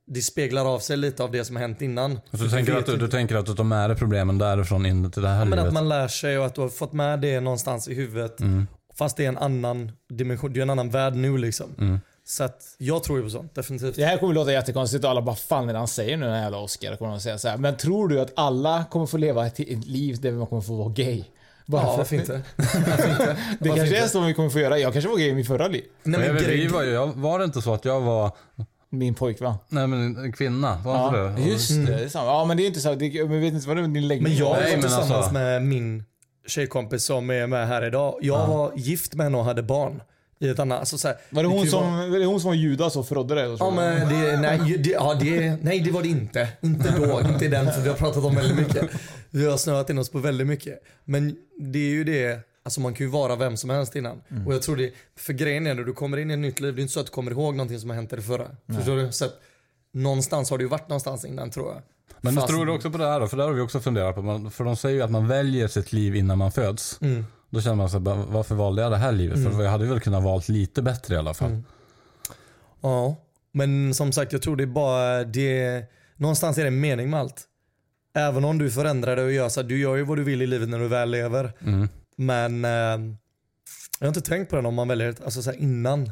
Det speglar av sig lite av det som har hänt innan. Så du, tänker att, du, du tänker att du tar med dig problemen därifrån in till det här Men livet? att man lär sig och att du har fått med det någonstans i huvudet. Mm. Fast det är en annan dimension. Det är en annan värld nu liksom. Mm. Så att jag tror ju på sånt. Definitivt. Det här kommer låta jättekonstigt och alla bara fan är det han säger nu den här jävla Oscar? Kommer de säga så här. Men tror du att alla kommer få leva ett liv där man kommer få vara gay? Bara Ja, för- varför inte? Varför inte? Det Varför kanske inte? är så vi kommer få göra. Jag kanske var gay i mitt förra liv. Nej, Men men vi grej- var, ju, jag, var det inte så att jag var Min pojkvän. nej, men en kvinna? Var inte Ja, det? just det. det är samma. Ja, men det är inte så. Det, men vet inte vad det är med din läggning Men jag var. Nej, tillsammans alltså- med min tjejkompis som är med här idag. Jag var gift med henne och hade barn. I ett annat, alltså så här, Var det hon som, vara- var det hon som var judas och förrådde dig? Ja men det, nej, det, ja, det, nej det var det inte. Inte då, inte den för vi har pratat om väldigt mycket. Vi har snöat in oss på väldigt mycket. Men det är ju det, alltså man kan ju vara vem som helst innan. Mm. Och jag tror det, för grejen är när du kommer in i ett nytt liv, det är inte så att du kommer ihåg någonting som har hänt i det förra. Förstår du? Så att, någonstans har du ju varit någonstans innan tror jag. Men Fast- tror du också på det här då? För det har vi också funderat på. Man, för de säger ju att man väljer sitt liv innan man föds. Mm. Då känner man sig varför valde jag det här livet? För jag hade väl kunnat valt lite bättre i alla fall. Mm. Ja, men som sagt jag tror det är bara det, någonstans är det en mening med allt. Även om du förändrar dig och gör så att du gör ju vad du vill i livet när du väl lever. Men eh, jag har inte tänkt på den om man väljer alltså så här innan.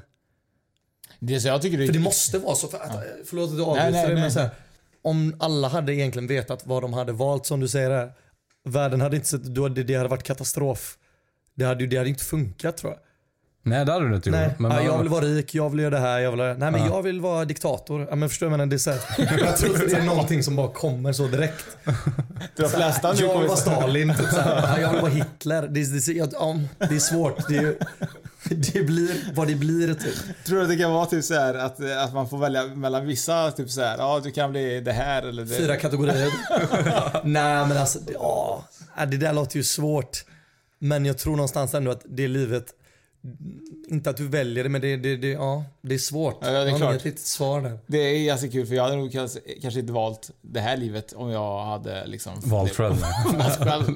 Det så jag tycker det. För det måste vara så. För att, Förlåt att Nej, avbryter dig men så här, om alla hade egentligen vetat vad de hade valt som du säger här. Världen hade inte sett, då hade, det hade varit katastrof. Det hade, ju- det hade inte funkat tror jag. Nej, det hade du inte gjort. Nej, Men ja, jag vill vara rik, jag vill göra det här, jag vill göra... Nej men Ja. jag vill vara diktator. Ja, men förstår du vad jag menar? Det är så här, Jag tror att det är någonting som bara kommer så direkt. de flesta nu Jag vill vara Stalin, typ så här. Ja, jag vill vara Hitler. Det, är- det, ja, det är svårt. Det, är, det blir vad det blir typ. Tror du att det kan vara typ så här att, att man får välja mellan vissa, typ så här, ja du kan bli det här eller det. Fyra kategorier. Nej men alltså, det- ja. Ja, Det där låter ju svårt. Men jag tror någonstans ändå att det livet, inte att du väljer det men det, det, det, ja, det är svårt. Ja, det är jag har klart. inget riktigt svar där. Det är ganska kul för jag hade nog kanske, kanske inte valt det här livet om jag hade liksom... Valt själv.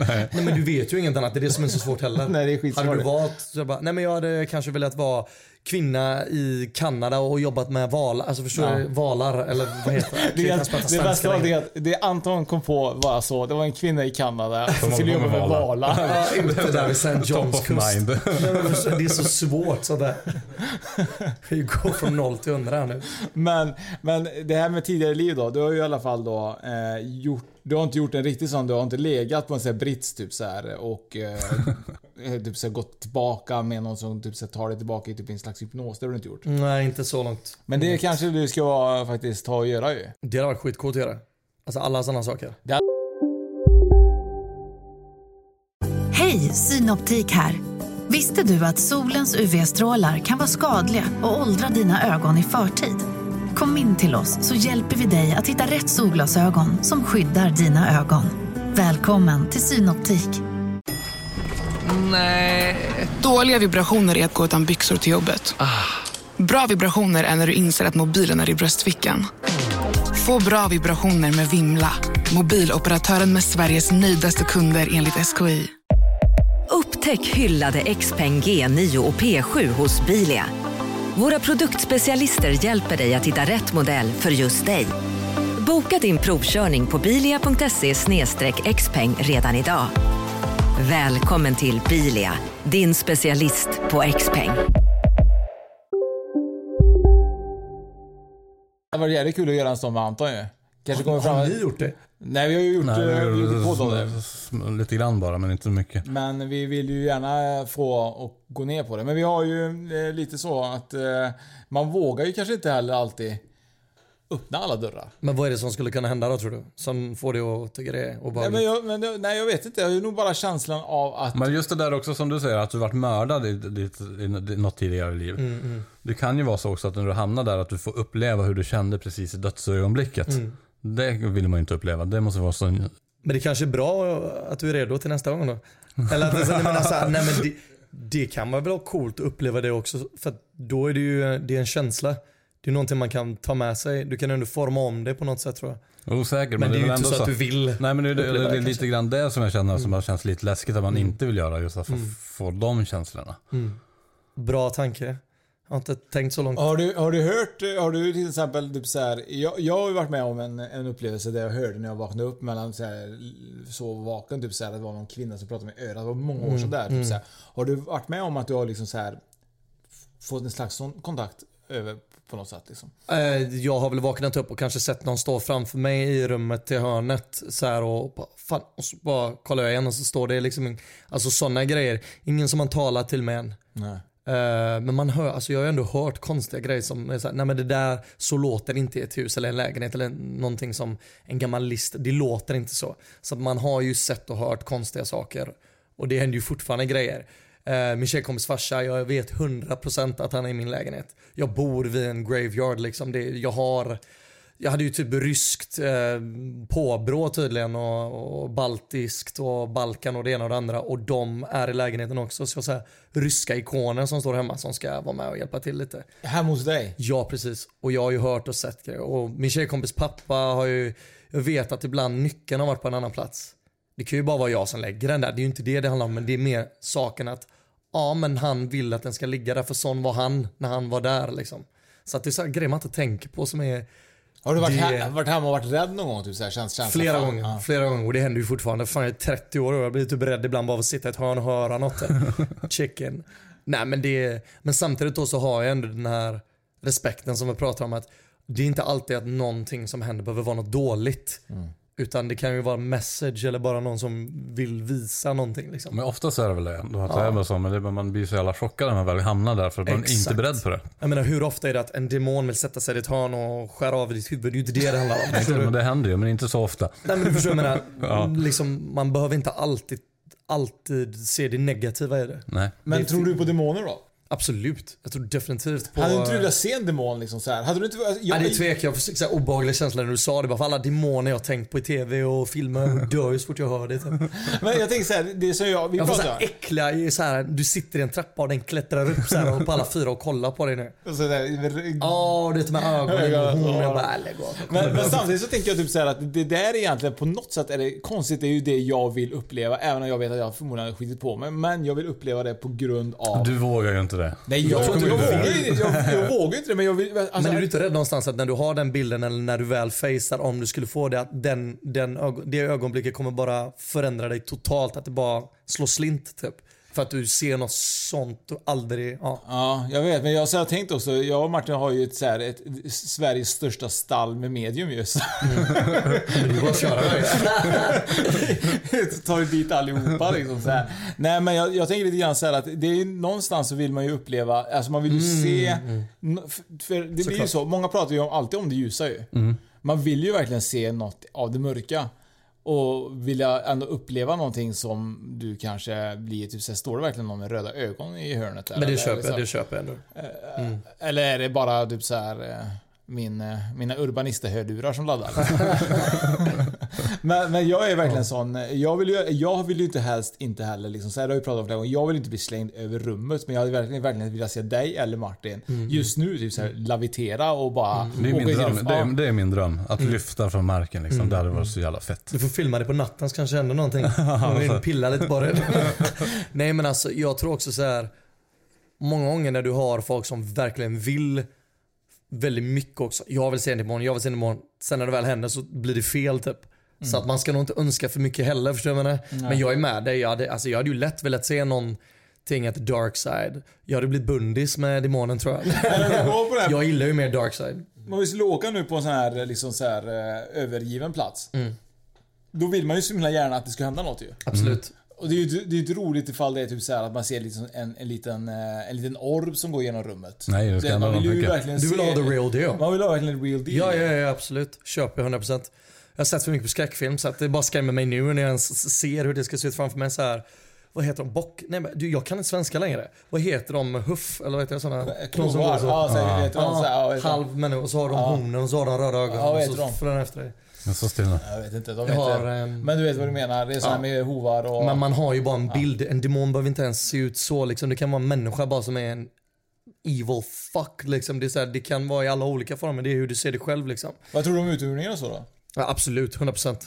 nej. Nej men du vet ju inget annat, det är det som är så svårt heller. Nej, det är skitsvårt. Hade du valt, så jag bara, nej men jag hade kanske velat vara kvinna i Kanada och jobbat med valar, alltså förstår Ja. du? Valar eller vad heter det? Det, Jag är, kan prata det det att det Anton kom på var så, det var en kvinna i Kanada som skulle jobba med valar. valar. Ja, ute där vid St. Johns kust. Det är så svårt sådär. Vi går från noll till hundra här nu. Men, men det här med tidigare liv då, du har ju i alla fall då eh, gjort, du har inte gjort en riktig sån, du har inte legat på en sån här brits typ så här och eh, typ så här, gått tillbaka med någon som typ så här, tar dig tillbaka i typ en slags hypnos, det har du inte gjort. Nej, inte så långt. Men det kanske du ska faktiskt ta och göra ju. Det hade varit skitcoolt att göra. Alltså alla sådana saker. Hej, Synoptik här. Visste du att solens UV-strålar kan vara skadliga och åldra dina ögon i förtid? Kom in till oss så hjälper vi dig att hitta rätt solglasögon som skyddar dina ögon. Välkommen till Synoptik. Dåliga vibrationer är att gå utan byxor till jobbet. Bra vibrationer är när du inser att mobilen är i bröstfickan. Få bra vibrationer med Vimla. Mobiloperatören med Sveriges nöjdaste kunder enligt SKI. Upptäck hyllade XPeng G9 och P7 hos Bilia. Våra produktspecialister hjälper dig att hitta rätt modell för just dig. Boka din provkörning på bilia.se xpeng redan idag. Välkommen till Bilia, din specialist på XPeng. Det var jävligt kul att göra en sån med Anton ju. Kanske kommer fram... Har ni gjort det? Nej, vi har ju gjort, Nej, eh, vi vi har gjort gjorde podd av det. lite grann bara, men inte så mycket. Men vi vill ju gärna få och gå ner på det. Men vi har ju eh, lite så att eh, man vågar ju kanske inte heller alltid öppna alla dörrar. Men vad är det som skulle kunna hända då tror du? Som får dig att tycka det är Nej, obehagligt? men jag, men, nej, jag vet inte. Jag har nog bara känslan av att... Men just det där också som du säger, att du varit mördad i, ditt- i, i något tidigare liv. Mm, Det kan ju vara så också att när du hamnar där att du får uppleva hur du kände precis i dödsögonblicket. Mm. Det vill man ju inte uppleva. Det måste vara så... Men det kanske är bra att du är redo till nästa gång då? Eller att jag menar så här, nej men det, det kan vara väl ha coolt att uppleva det också. För att då är det ju det är en känsla. Det är någonting man kan ta med sig. Du kan ändå forma om det på något sätt tror jag. Osäker, Men det är ju inte ändå så att du vill Nej men det, det, det, det är lite grann det som jag känner som har känts lite läskigt att man Mm. inte vill göra. Just att få, Mm. få de känslorna. Bra tanke. Jag har inte tänkt så långt. Har du, har du hört, har du till exempel typ så här, jag, jag har ju varit med om en, en upplevelse där jag hörde när jag vaknade upp mellan så här, så vaken, typ så här, att det var någon kvinna som pratade med örat. Det var många år Mm, sedan där. mm. Typ så här. Har du varit med om att du har liksom så här fått en slags sån kontakt över på något sätt liksom? Eh, Jag har väl vaknat upp och kanske sett någon stå framför mig i rummet till hörnet så här och bara, fan, och så bara kollar jag igen och så står det liksom, alltså sådana grejer. Ingen som man talar till med än. Nej. Eh, men man hör, alltså jag har ändå hört konstiga grejer som är så här, nej men det där, så låter det inte i ett hus eller en lägenhet eller någonting som en gammal list, det låter inte så. Så att man har ju sett och hört konstiga saker och det händer ju fortfarande grejer. Uh, min tjejkompis farsa, jag vet 100% att han är i min lägenhet. Jag bor vid en graveyard liksom. Det, jag har jag hade ju typ ryskt eh, påbrå tydligen och, och baltiskt och Balkan och det ena och det andra och de är i lägenheten också. Så jag säger ryska ikoner som står hemma som ska vara med och hjälpa till lite. Hemma hos dig? Ja precis. Och jag har ju hört och sett grejer. Och min tjejkompis pappa har ju, jag vet att ibland nyckeln har varit på en annan plats. Det kan ju bara vara jag som lägger den där. Det är ju inte det det handlar om men det är mer saken att ja men han vill att den ska ligga där för sån var han när han var där liksom. Så att det är så grejer man inte tänker på som är Har du varit, det- he- varit hemma och varit rädd någon gång? Typ så här, känns, känsla, Flera fan, gånger, ja. flera gånger och det händer ju fortfarande. Fan jag är 30 år och jag blir typ rädd ibland bara av att sitta i ett hörn och höra något. Chicken. Nej men det men samtidigt då så har jag ändå den här respekten som vi pratar om att det är inte alltid att någonting som händer behöver vara något dåligt. Mm. Utan det kan ju vara en message eller bara någon som vill visa någonting liksom. Men ofta så är det väl det. ändå Att Ja. det är så, men det, man blir så jävla chockad när man väl hamnar där för att man är inte Exakt. beredd på det. Jag menar hur ofta är det att en demon vill sätta sig i ett hörn och skära av ditt huvud? Det är ju inte det det handlar om. Nej, men det händer ju, men inte så ofta. Nej men du förstår jag menar. Ja. liksom, man behöver inte alltid, alltid se det negativa i det. Nej. Men Det tror du på demoner då? Absolut. Jag tror definitivt på... Hade inte du velat se en demon liksom så här? Hade du inte... Jag, Ja, det tvekar jag. fick så här obehaglig känsla när du sa det. Bara för alla demoner jag har tänkt på i tv och filmer och dör ju så fort jag hör det. Typ. Men jag tänker så här, det som jag... Vi Jag får så pratar här äckliga, så här, du sitter i en trappa och den klättrar upp så här och på alla fyra och kollar på dig nu. Så där, Ja, det är med ögonen och hon Ja. jag bara, "Äh, lägg av." Men, men samtidigt så tänker jag typ så här att det där egentligen på något sätt är det konstigt. Det är ju det jag vill uppleva. Även om jag vet att jag förmodligen har skitit på mig. Men jag vill uppleva det på grund av... Du vågar ju inte det. Nej, jag, tror jag, inte jag, du vågar, ju- jag, jag vågar inte det. Men jag vill... Alltså, Men är du inte rädd någonstans att när du har den bilden eller när du väl facear om du skulle få det att den, den, det ögonblicket kommer bara förändra dig totalt? Att det bara slår slint typ? För att du ser något sånt du aldrig... Ja. Ja, jag vet. Men jag så har tänkt också. Jag och Martin har ju ett, så här, ett Sveriges största stall med medium just. Men det är bara att köra tar ju dit allihopa liksom så här. Nej men jag, jag tänker lite grann så här att det är någonstans så vill man ju uppleva, alltså man vill ju se, n- för, det blir ju Såklart. så, många pratar ju alltid om det ljusa ju. Man vill ju verkligen se något av det mörka. Och vill jag ändå uppleva någonting som du kanske blir typ såhär, står det verkligen någon med röda ögon i hörnet där? Men det köper så- jag, det köper jag ändå. Eller är det bara typ så här eh, min, eh, mina urbanister-hörlurar som laddar? men, men jag är verkligen sån. Jag vill ju, jag vill ju inte helst inte heller liksom, så här har vi pratat om flera gånger. Jag vill inte bli slängd över rummet. Men jag hade verkligen, verkligen velat se dig eller Martin just nu typ så här, lavitera och bara Det är, min dröm. Det, är, det är min dröm. Att lyfta från marken liksom. Det hade varit så jävla fett. Du får filma det på natten så kanske händer någonting. Man vill pilla lite på det. Nej men alltså jag tror också så här. Många gånger när du har folk som verkligen vill väldigt mycket också. Jag vill se en imorgon, jag vill se en imorgon. Sen när det väl händer så blir det fel typ. Så att man ska nog inte önska för mycket heller förstår du vad jag menar? Men jag är med dig. Jag hade, alltså, jag hade ju lätt velat se någonting at the dark side. Jag hade blivit bundis med demonen tror jag. Jag gillar ju mer dark side. om vi skulle åka nu på en sån här, liksom så här eh, övergiven plats. Mm. Då vill man ju så himla gärna att det ska hända något ju. Absolut. Och det är ju det är inte roligt ifall det är typ så här att man ser liksom en, en, liten, eh, en liten orb som går genom rummet. Nej, det hända man vill ju verkligen Du vill se, ha the real deal. Man vill ha verkligen the real deal. Ja, ja, ja, absolut. Köper jag 100%. Jag har sett för mycket på skräckfilm så att det bara skrämmer mig nu när jag ens ser hur det ska se ut framför mig så här. Vad heter de? Bock? Nej men du, jag kan inte svenska längre. Vad heter de? Huff? Eller vad heter det? Såna? Knovar. Ja, så här, du. halv människa och så har de hornen och så har de röda ögon. Ja, vad och heter så de? följer den efter dig. Jag står still nu. Jag vet inte. De Jag heter, har, ehm, men du vet vad du menar. Det är så här ja. med hovar och... Men man har ju bara en bild. En demon behöver inte ens se ut så liksom. Det kan vara en människa bara som är en evil fuck liksom. Det, är så här, det kan vara i alla olika former. Det är hur du ser det själv liksom. Vad tror du om utomjordingar och så då? Ja, absolut, 100%.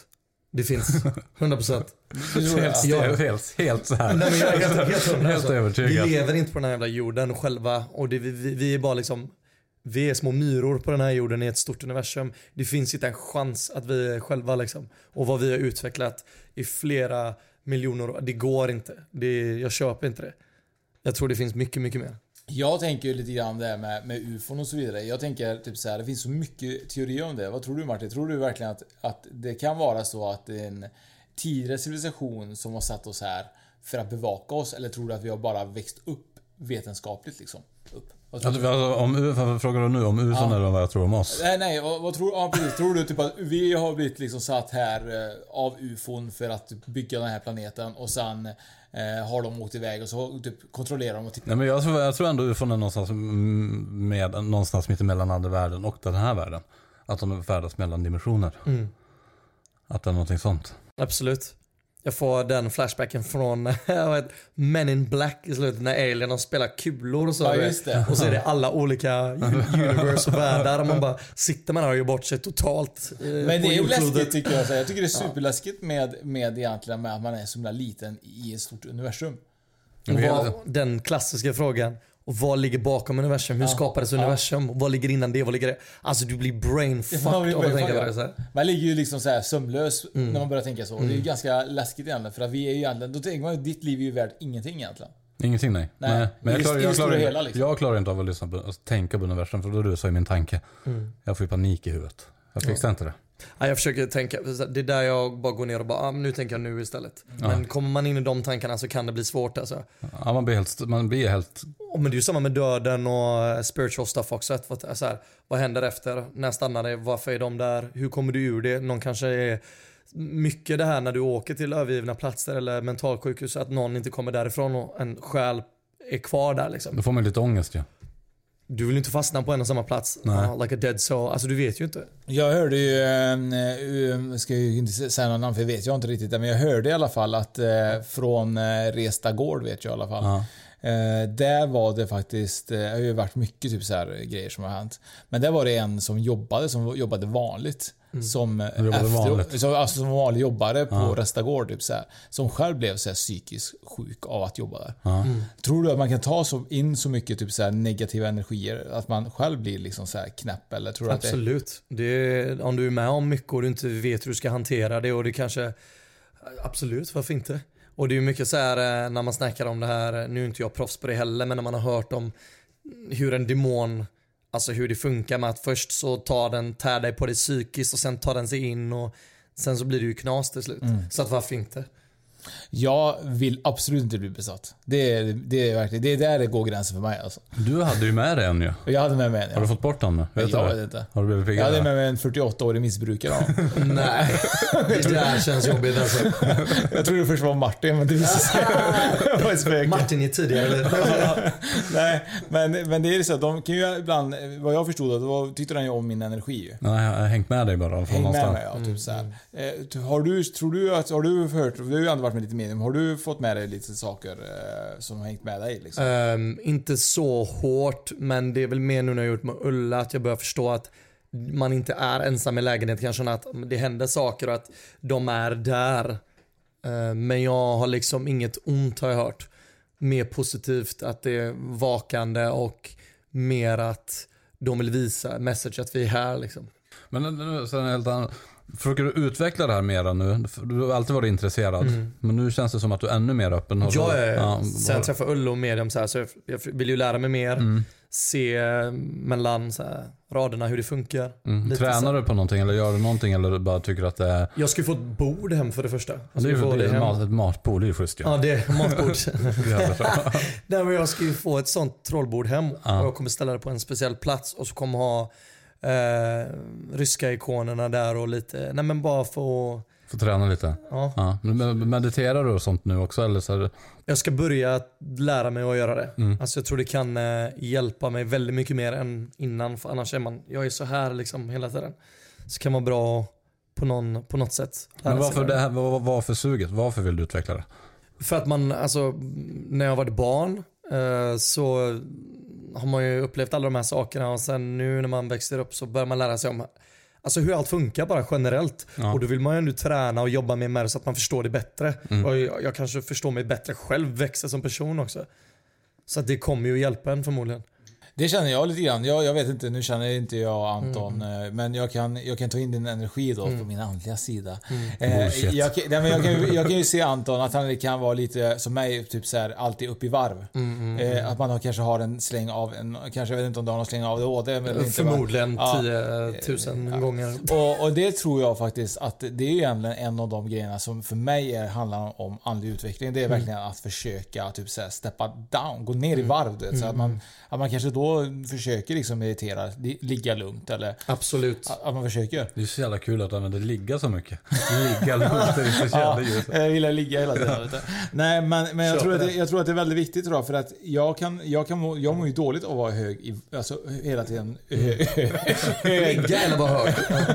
Det finns. 100%. Helt, Ja. helt, helt, helt så här. Nej, men jag är helt, helt, Helt alltså. övertygad. Vi lever inte på den här jävla jorden själva. Och det, vi, vi, vi är bara liksom vi är små myror på den här jorden i ett stort universum. Det finns inte en chans att vi är själva liksom. Och vad vi har utvecklat i flera miljoner år. Det går inte. Det, jag köper inte det. Jag tror det finns mycket, mycket mer. Jag tänker lite grann det här med, med ufon och så vidare. Jag tänker typ så här, det finns så mycket teorier om det. Vad tror du Martin? Tror du verkligen att, att det kan vara så att det är en tidigare civilisation som har satt oss här för att bevaka oss? Eller tror du att vi har bara växt upp vetenskapligt liksom? Upp? Alltså, alltså, om, vad frågar du nu om UFOn eller vad jag tror om oss? Nej, nej, vad, vad tror, ja, precis. tror du typ att vi har blivit liksom satt här eh, av ufon för att bygga den här planeten och sen eh, har de åkt iväg och så typ kontrollerar de och tittar. Nej, men jag, tror, jag tror ändå UFOn är någonstans, med, någonstans mitt emellan andevärlden och den här världen. Att de färdas mellan dimensioner. Mm. Att det är någonting sånt. Absolut. Jag får den flashbacken från vet, Men in Black i slutet när Alien de spelar kulor och så. Ja. Och så är det alla olika universe och världar man bara sitter man här och gör bort sig totalt. eh, Men det är ju läskigt tycker jag. Så Jag tycker det är superläskigt med, med egentligen med att man är så himla liten i ett stort universum. Och vad, den klassiska frågan. Och vad ligger bakom universum? Hur skapades universum? Vad ligger innan det? Vad ligger det? Alltså du blir brainfucked Man blir av att tänka på det. Så här. Man ligger ju liksom så här sömnlös Mm. när man börjar tänka så. Det är ju ganska läskigt egentligen. För att vi är ju egentligen, då tänker man ju ditt liv är ju värt ingenting egentligen. Ingenting nej. Nej, Men jag klarar, jag, klarar, hela, liksom. jag klarar inte av att lyssna på, att tänka på universum för då rusar ju min tanke. Mm. Jag får ju panik i huvudet. Jag fixar inte det. Ja, jag försöker tänka, det är där jag bara går ner och bara, ah, nu tänker jag nu istället. Ja. Men kommer man in i de tankarna så kan det bli svårt alltså. Ja, man blir helt, man blir helt Och men det är ju samma med döden och eh, spiritual stuff också. Så här, vad händer efter? När stannar det? Varför är de där? Hur kommer du ur det? Någon kanske är mycket det här när du åker till övergivna platser eller mentalsjukhus att någon inte kommer därifrån och en själ är kvar där liksom. Då får man lite ångest ju. Du vill inte fastna på en och samma plats. Ja, like a dead soul. Alltså du vet ju inte. Jag hörde ju, jag ska ju inte säga någon namn för det vet jag inte riktigt, men jag hörde i alla fall att eh, från eh, Resta Gård vet jag i alla fall. Ja. Eh, där var det faktiskt, det har ju varit mycket typ så här grejer som har hänt. Men där var det en som jobbade, som jobbade vanligt. Som, eh, vanligt? Som, alltså som vanlig jobbare på Ja. Resta Gård, typ så här, Som själv blev så här psykiskt sjuk av att jobba där. Ja. Tror du att man kan ta så, in så mycket typ så här negativa energier, att man själv blir liksom så här knäpp? Eller tror du att det, Absolut. Det är, om du är med om mycket och du inte vet hur du ska hantera det och det kanske... Absolut, varför inte? Och det är mycket så här eh, när man snackar om det här, nu är inte jag proffs på det heller, men när man har hört om hur en demon, alltså hur det funkar med att först så tar den, tär dig på dig psykiskt och sen tar den sig in och sen så blir det ju knas till slut. Så att varför inte? Jag vill absolut inte bli besatt. Det är, det är verkligen, det är där det går gränsen för mig alltså. Du hade ju med dig en ju. Jag hade med mig en. Har du fått bort den nu? Vet jag du vet inte. Har du blivit Jag piggare? hade med mig en 48-årig missbrukare. ja. Nej, det där känns jobbigt alltså. jag trodde det först var Martin, men det visade sig vara ett spöke. Martin är tidigare? Nej, men, men det är så att de kan ju ibland, vad jag förstod, att var, tyckte den ju om min energi. Nej, jag har hängt med dig bara. Från Häng med någonstans. mig, ja. Typ så här. Eh, har du, tror du att, har du hört, du har ju ändå varit med lite medium, har du fått med dig lite saker eh, som har hängt med dig liksom? Ehm, inte så hårt, men det är väl mer nu när jag gjort med Ulla att jag börjar förstå att man inte är ensam i lägenheten. Kanske att det händer saker och att de är där. Ehm, men jag har liksom inget ont har jag hört. Mer positivt att det är vakande och mer att de vill visa message att vi är här liksom. Men sen är helt annan. Försöker du utveckla det här mera nu? Du har alltid varit intresserad. Men nu känns det som att du är ännu mer öppen. Ja, ja, ja. ja, Sen träffar Ulla och medium så här, så jag- vill ju lära mig mer. se eh, mellan så här, raderna hur det funkar. Mm. Så Tränar du på någonting eller gör du någonting eller bara tycker att det är... Jag ska ju få ett bord hem för det första. Jag Det är ju hem. mat, ett matbord, det är ju schysst ju. Ja, det är matbord. Nej, men jag ska ju få ett sånt trollbord hem Ja. och jag kommer ställa det på en speciell plats och så kommer ha eh, ryska ikonerna där och lite, nej men bara få, Får träna lite. ja. Ja. Mediterar du och sånt nu också eller? Så det... Jag ska börja lära mig att göra det. Mm. Alltså jag tror det kan eh, hjälpa mig väldigt mycket mer än innan för annars är man, jag är så här liksom hela tiden. Så kan vara bra på, någon, på något sätt. Men varför, det här, vad, varför suget? Varför vill du utveckla det? För att man, alltså när jag var barn eh, så har man ju upplevt alla de här sakerna och sen nu när man växer upp så börjar man lära sig om Alltså hur allt funkar bara generellt. Ja. Och då vill man ju nu träna och jobba mer med det så att man förstår det bättre. Mm. Och jag, jag kanske förstår mig bättre själv, växer som person också. Så att det kommer ju hjälpa en förmodligen. Det känner jag lite grann. Jag, jag vet inte, nu känner inte jag Anton, Mm. eh, men jag kan, jag kan ta in din energi då på min andliga sida. Mm. Bullshit. jag, nej, men jag, kan, ju- jag kan ju se Anton att han kan vara lite som mig, typ så här, alltid upp i varv. Mm, Eh, att man har, kanske har en släng av, en, kanske, jag vet inte om du har någon släng av ADHD. eller inte, Förmodligen Ja. 10 000 gånger. Och, och det tror jag faktiskt att det är egentligen en av de grejerna som för mig är, handlar om andlig utveckling. Det är Mm. verkligen att försöka typ så här, steppa down, gå ner i varv. Du vet, så att, man, att man kanske då försöker liksom meditera, li- ligga lugnt eller Absolut. att man försöker. Det är så jävla kul att du använder ligga så mycket. Ligga lugnt, det är så Ja, jävla ljus. jag gillar ligga hela tiden. Nej, men, men jag, tror att det, det. jag tror att det är väldigt viktigt tror jag, för att jag kan, jag kan må, jag mår ju dåligt av att vara hög, i, alltså hela tiden hög. Ligga eller vara hög.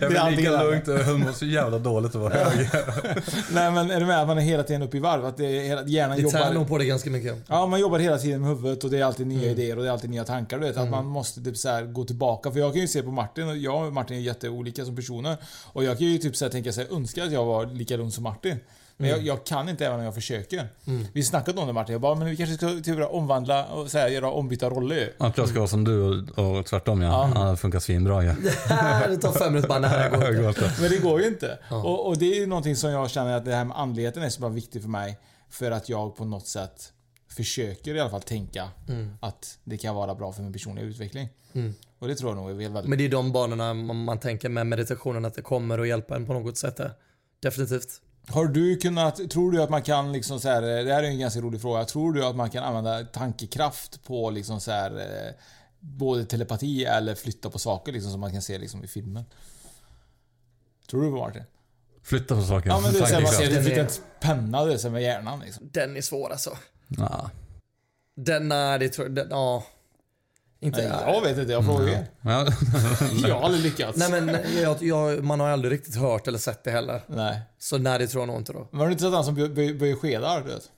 Jag Det är ligga det. lugnt och jag mår så jävla dåligt att vara hög. Nej men är du med? Att man är hela tiden uppe i varv. Att det är hela, hjärnan Det tär jobbar... nog på det ganska mycket. Ja, man jobbar hela tiden med huvudet och det är alltid nya Mm. idéer och det är alltid nya tankar. Du vet, att man måste typ så här gå tillbaka. För jag kan ju se på Martin, och jag och Martin är jätteolika som personer. Och jag kan ju typ så här tänka så här, önska att jag var lika lugn som Martin. Men Mm. jag, jag kan inte även om jag försöker. Vi snackade om det Martin, jag bara, men vi kanske ska typ omvandla och så här, göra ombytta roller ju. Att jag ska vara som du och, och tvärtom ja. ja. Det funkar svinbra ja. det tar fem minuter bara, nej det går inte. Men det går ju inte. Och, och det är ju någonting som jag känner att det här med andligheten är så bara viktigt för mig. För att jag på något sätt försöker i alla fall tänka att det kan vara bra för min personliga utveckling. Och det tror jag nog är väldigt... Men det är de banorna man, man tänker med meditationen att det kommer att hjälpa en på något sätt. där. Definitivt. Har du kunnat, tror du att man kan liksom så här, det här är en ganska rolig fråga. Tror du att man kan använda tankekraft på liksom så här eh, både telepati eller flytta på saker liksom som man kan se liksom i filmen? Tror du på Martin? Flytta på saker. Ja men det är såhär, man ser Tankekraft. det flytta en penna det här med hjärnan liksom. Den är svår alltså. Ja. Den, nej det tror jag, ja. Inte, Nej, jag vet inte, jag frågar er. Ja. Jag har aldrig lyckats. Nej men jag, jag, man har aldrig riktigt hört eller sett det heller. Nej. Så nej det tror jag nog inte då. Men har du inte sett han som bö- bö- böjer skedar? Du vet?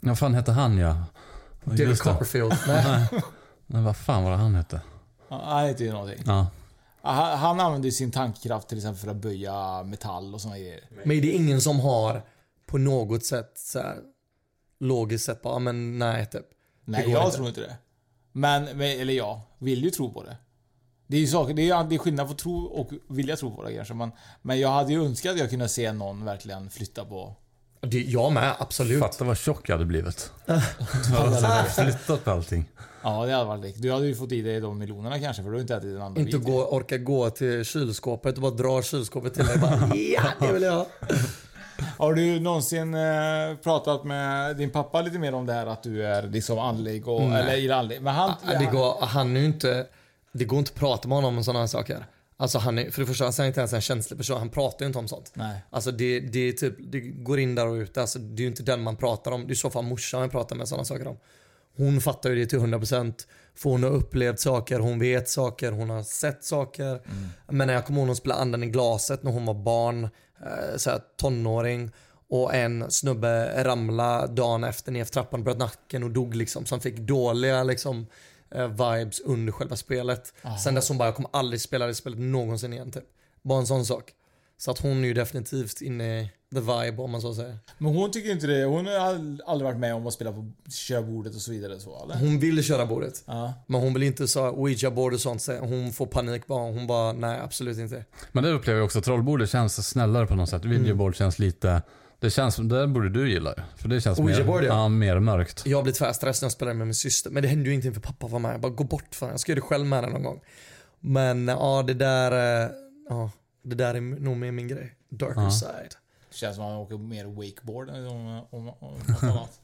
Vad fan hette han ja? David Just det. Copperfield. Nej. Men vad fan var det han hette? Ja, Han heter ju någonting. Ja. Han, han använder ju sin tankekraft till exempel för att böja metall och såna grejer. Men det är ingen som har på något sätt så här, logiskt sett bara, men nej typ. Nej, jag inte. tror inte det. Men, eller jag, vill ju tro på det. Det är ju saker, det är, det är skillnad på tro och vilja tro på det kanske. Men, men jag hade ju önskat att jag kunde se någon verkligen flytta på... Det, jag med, absolut. Fatta vad tjock jag hade blivit. Du hade flyttat på allting. Ja, det hade varit likt. Du hade ju fått i dig de miljonerna kanske för du har inte ätit en andra Inte gå, orka gå till kylskåpet och bara dra kylskåpet till dig. Bara, ja, det vill jag ha. Har du någonsin eh, pratat med din pappa lite mer om det här att du är liksom andlig och... Nej. Eller gillar andlig? Men han... Det går, han är inte, det går inte att prata med honom om sådana här saker. Alltså han är, för det första, han är inte ens en känslig person. Han pratar ju inte om sånt. Nej. Alltså det, det är typ, det går in där och ut. Alltså det är ju inte den man pratar om. Det är i så fall morsan man pratar med sådana saker om. Hon fattar ju det till 100% för hon har upplevt saker, hon vet saker, hon har sett saker. Men när jag kommer ihåg hon spelade anden i glaset när hon var barn, så här, tonåring. Och en snubbe ramlade dagen efter ner för trappan, bröt nacken och dog liksom. Så han fick dåliga liksom, eh, vibes under själva spelet. Sen dess hon bara, jag kommer aldrig spela det spelet någonsin igen typ. Bara en sån sak. Så att hon är ju definitivt inne i the vibe om man så säger. Men hon tycker inte det. Hon har aldrig varit med om att spela på körbordet och så vidare så eller? Hon vill köra bordet. Ja. Men hon vill inte så ouija-board och sånt. så Hon får panik bara. Hon bara, nej absolut inte. Men det upplever jag också. Trollbordet känns snällare på något sätt. Videoboard känns lite... Det känns som, det borde du gilla För det känns Ouija mer, board, ja. ja, mer mörkt. Jag blivit tvärstressad när jag spelar med min syster. Men det hände ju ingenting för pappa var med. Jag bara gå bort från Jag ska göra det själv med henne någon gång. Men ja, det där, eh, ja, det där är nog mer min grej. Darker Ja. side. Känns som att han åker mer wakeboard än om, om, om något annat.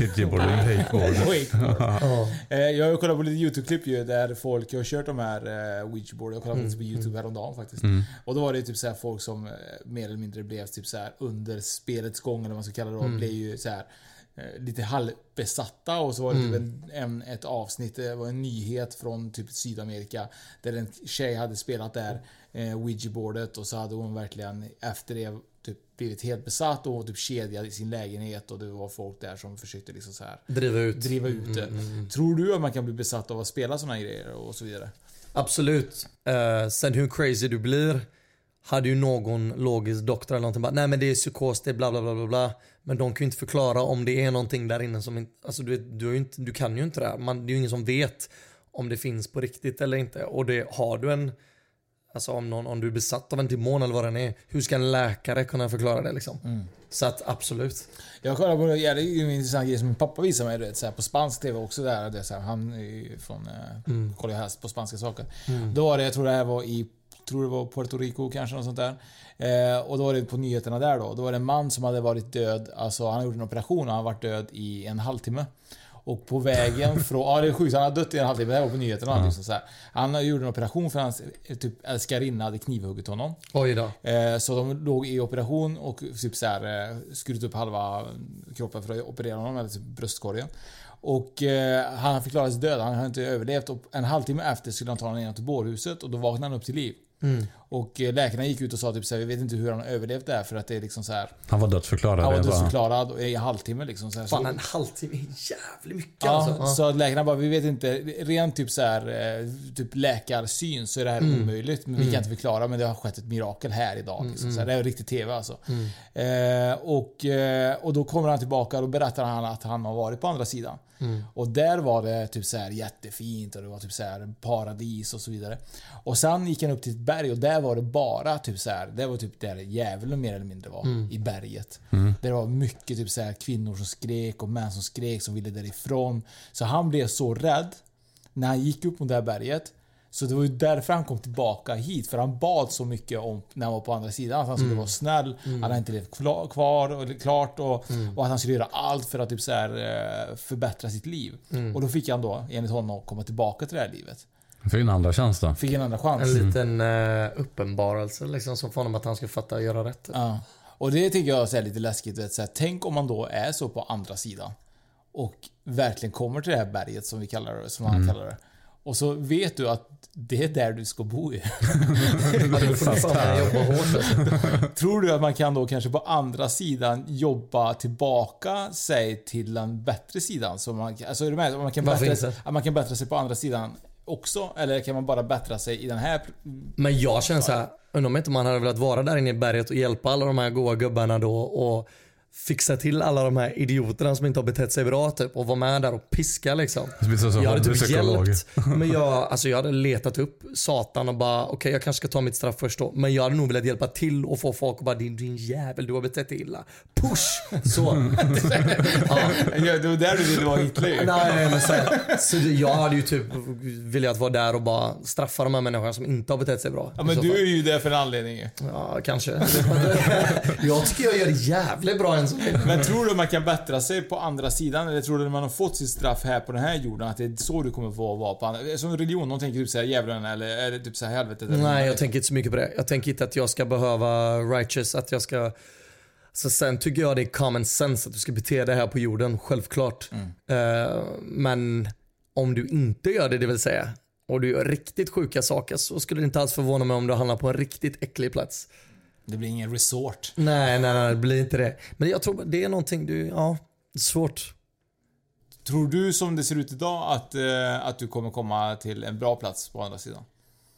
Wakeboard. wakeboard. Ja. Eh, Jag har kollat på lite YouTube-klipp ju där folk har kört de här uh, Ouija-board. Jag kollade Mm, på YouTube häromdagen faktiskt. Mm. Och då var det typ så här folk som eh, mer eller mindre blev typ så här under spelets gång eller vad man ska kalla det Mm. blev ju så här eh, lite halvbesatta och så var det Mm. typ en, en, ett avsnitt, det var en nyhet från typ Sydamerika där en tjej hade spelat där, eh, Ouija-boardet och så hade hon verkligen efter det typ blivit helt besatt och typ kedjad i sin lägenhet och det var folk där som försökte liksom så här Driva ut. driva ut det. Mm, mm, mm. Tror du att man kan bli besatt av att spela såna här grejer och så vidare? Absolut. Eh, sen hur crazy du blir hade ju någon logisk doktor eller någonting bara nej men det är psykos, det är bla bla bla bla bla. Men de kan ju inte förklara om det är någonting där inne som inte, alltså du, vet, du, inte, du kan ju inte det här. Man, det är ju ingen som vet om det finns på riktigt eller inte. Och det har du en, alltså om, någon, om du är besatt av en demon eller vad den är, hur ska en läkare kunna förklara det liksom? Mm. Så att absolut. Jag kollade på ja, det är en intressant grej som min pappa visade mig, du vet, så här, på spansk TV också. Där, det, så här, han är från, eh, Mm. kollar helst på spanska saker. Mm. Då var det, jag tror det här var i, tror det var Puerto Rico kanske, något sånt där. Eh, och då var det på nyheterna där då. Då var det en man som hade varit död, alltså han hade gjort en operation och han varit död i en halvtimme. Och på vägen från, ja det är sjukt, han hade dött i en halvtimme, det här var på nyheterna. Ja. Liksom, så här. Han gjorde en operation för hans eh, typ, älskarinna hade knivhuggit honom. Oj då. Eh, Så de låg i operation och typ så här, eh, skurit upp halva kroppen för att operera honom, eller typ bröstkorgen. Och eh, han förklarades död, han hade inte överlevt. Och en halvtimme efter skulle han ta honom igenom till bårhuset och då vaknade han upp till liv. Mm. Och eh, läkarna gick ut och sa typ så här, vi vet inte hur han har överlevt det här för att det är liksom så här. Han var dödsförklarad. Han var dödsförklarad i en halvtimme liksom. Så här, Fan så, en halvtimme är jävligt mycket Ja, alltså. så att läkarna bara, vi vet inte. Rent typ så här, eh, typ läkarsyn så är det här Mm. omöjligt. Men vi Mm. kan inte förklara, men det har skett ett mirakel här idag. Mm, Liksom. Så mm. här, det är riktigt TV alltså. Mm. Eh, och, eh, och då kommer han tillbaka och då berättar han att han har varit på andra sidan. Mm. Och där var det typ så här jättefint och det var typ så här paradis och så vidare. Och sen gick han upp till ett berg och där var det bara typ så här, det var typ där djävulen mer eller mindre var. Mm. I berget. Mm. Där det var mycket typ så här kvinnor som skrek och män som skrek som ville därifrån. Så han blev så rädd när han gick upp mot det här berget. Så det var ju därför han kom tillbaka hit. För han bad så mycket om när han var på andra sidan. Att han skulle Mm. vara snäll, Mm. han hade inte levt klar, kvar och klart. Och, Mm. och att han skulle göra allt för att typ så här, eh, förbättra sitt liv. Mm. Och då fick han då, enligt honom, komma tillbaka till det här livet. Fick en andra chans då. Fick en andra chans. En liten uh, uppenbarelse liksom som får honom att han ska fatta och göra rätt. Ja. Och det tycker jag är lite läskigt. Vet, så här, tänk om man då är så på andra sidan. Och verkligen kommer till det här berget som vi kallar det, som han Mm. kallar det. Och så vet du att det är där du ska bo i. Alltså. Tror du att man kan då kanske på andra sidan jobba tillbaka sig till den bättre sidan? Så man, alltså är du med? Man kan, bättra, att man kan bättra sig på andra sidan också? Eller kan man bara bättra sig i den här... Men jag känner så här, undrar om inte man hade velat vara där inne i berget och hjälpa alla de här goa gubbarna då och fixa till alla de här idioterna som inte har betett sig bra typ och vara med där och piska liksom. Jag hade typ hjälpt. Men jag, alltså jag hade letat upp Satan och bara okej jag kanske ska ta mitt straff först då. Men jag hade nog velat hjälpa till och få folk att bara din, din jävel du har betett dig illa. Push! Så. ja. Ja, det var där du ville vara Hitler. Nej, men så, så jag hade ju typ velat vara där och bara straffa de här människorna som inte har betett sig bra. Ja, men du är ju där för en anledning. Ja, kanske. jag tycker jag gör det jävligt bra. Men tror du man kan bättra sig på andra sidan? Eller tror du man har fått sitt straff här på den här jorden att det är så du kommer få vara på andra... Som religion, de tänker typ såhär djävulen eller, eller typ såhär helvetet. eller Nej, jag tänker inte så mycket på det. Jag tänker inte att jag ska behöva righteous, att jag ska... Så sen tycker jag det är common sense att du ska bete dig här på jorden, självklart. Eh, men om du inte gör det, det vill säga, och du gör riktigt sjuka saker så skulle det inte alls förvåna mig om du hamnar på en riktigt äcklig plats. Det blir ingen resort. Nej, nej, nej, det blir inte det. Men jag tror det är någonting du, ja, svårt. Tror du som det ser ut idag att, eh, att du kommer komma till en bra plats på andra sidan?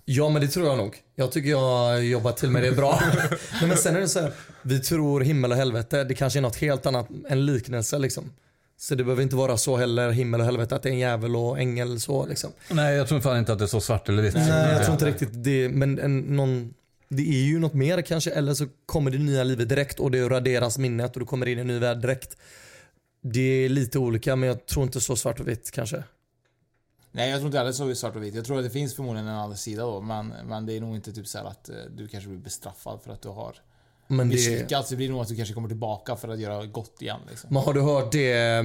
Ja men det tror jag nog. Jag tycker jag har jobbat till med det bra. Nej, men sen är det så här, vi tror himmel och helvete, det kanske är något helt annat än liknelse liksom. Så det behöver inte vara så heller, himmel och helvete, att det är en jävel och ängel så liksom. Nej, jag tror fan inte att det är så svart eller vitt. Nej, jag tror inte riktigt det, men en, någon det är ju något mer kanske. Eller så kommer det nya livet direkt och det raderas minnet och du kommer in i en ny värld direkt. Det är lite olika men jag tror inte så svart och vitt kanske. Nej, jag tror inte heller så svart och vitt. Jag tror att det finns förmodligen en annan sida då, men, men det är nog inte typ så här att eh, du kanske blir bestraffad för att du har Men det, misslyckats. Det blir nog att du kanske kommer tillbaka för att göra gott igen. Liksom. men har du hört det, eh,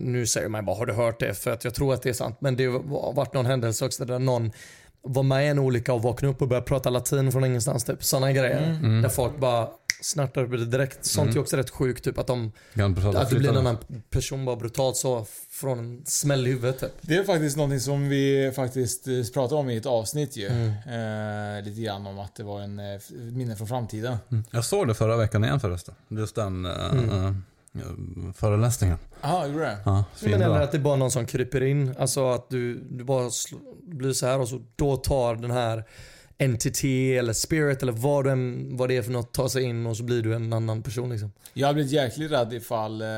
nu säger man bara har du hört det för att jag tror att det är sant. Men det har varit någon händelse också där någon var med i en olycka och vaknade upp och började prata latin från ingenstans. Typ. Sådana grejer. Där folk bara snärtar upp det direkt. Sånt är också rätt sjukt. Typ, att, de, att det blir en annan person bara brutalt så från en smäll i huvudet. Typ. Det är faktiskt någonting som vi faktiskt eh, pratade om i ett avsnitt ju. Mm. Eh, lite grann om att det var en eh, minne från framtiden. Jag såg det förra veckan igen förresten. Just den uh, Föreläsningen. gjorde det? Ja, Men eller att det är bara någon som kryper in. Alltså att du, du bara sl- blir så här och så då tar den här entity eller spirit eller vad, du än, vad det är för något tar sig in och så blir du en annan person liksom. Jag hade blivit jäkligt rädd ifall eh,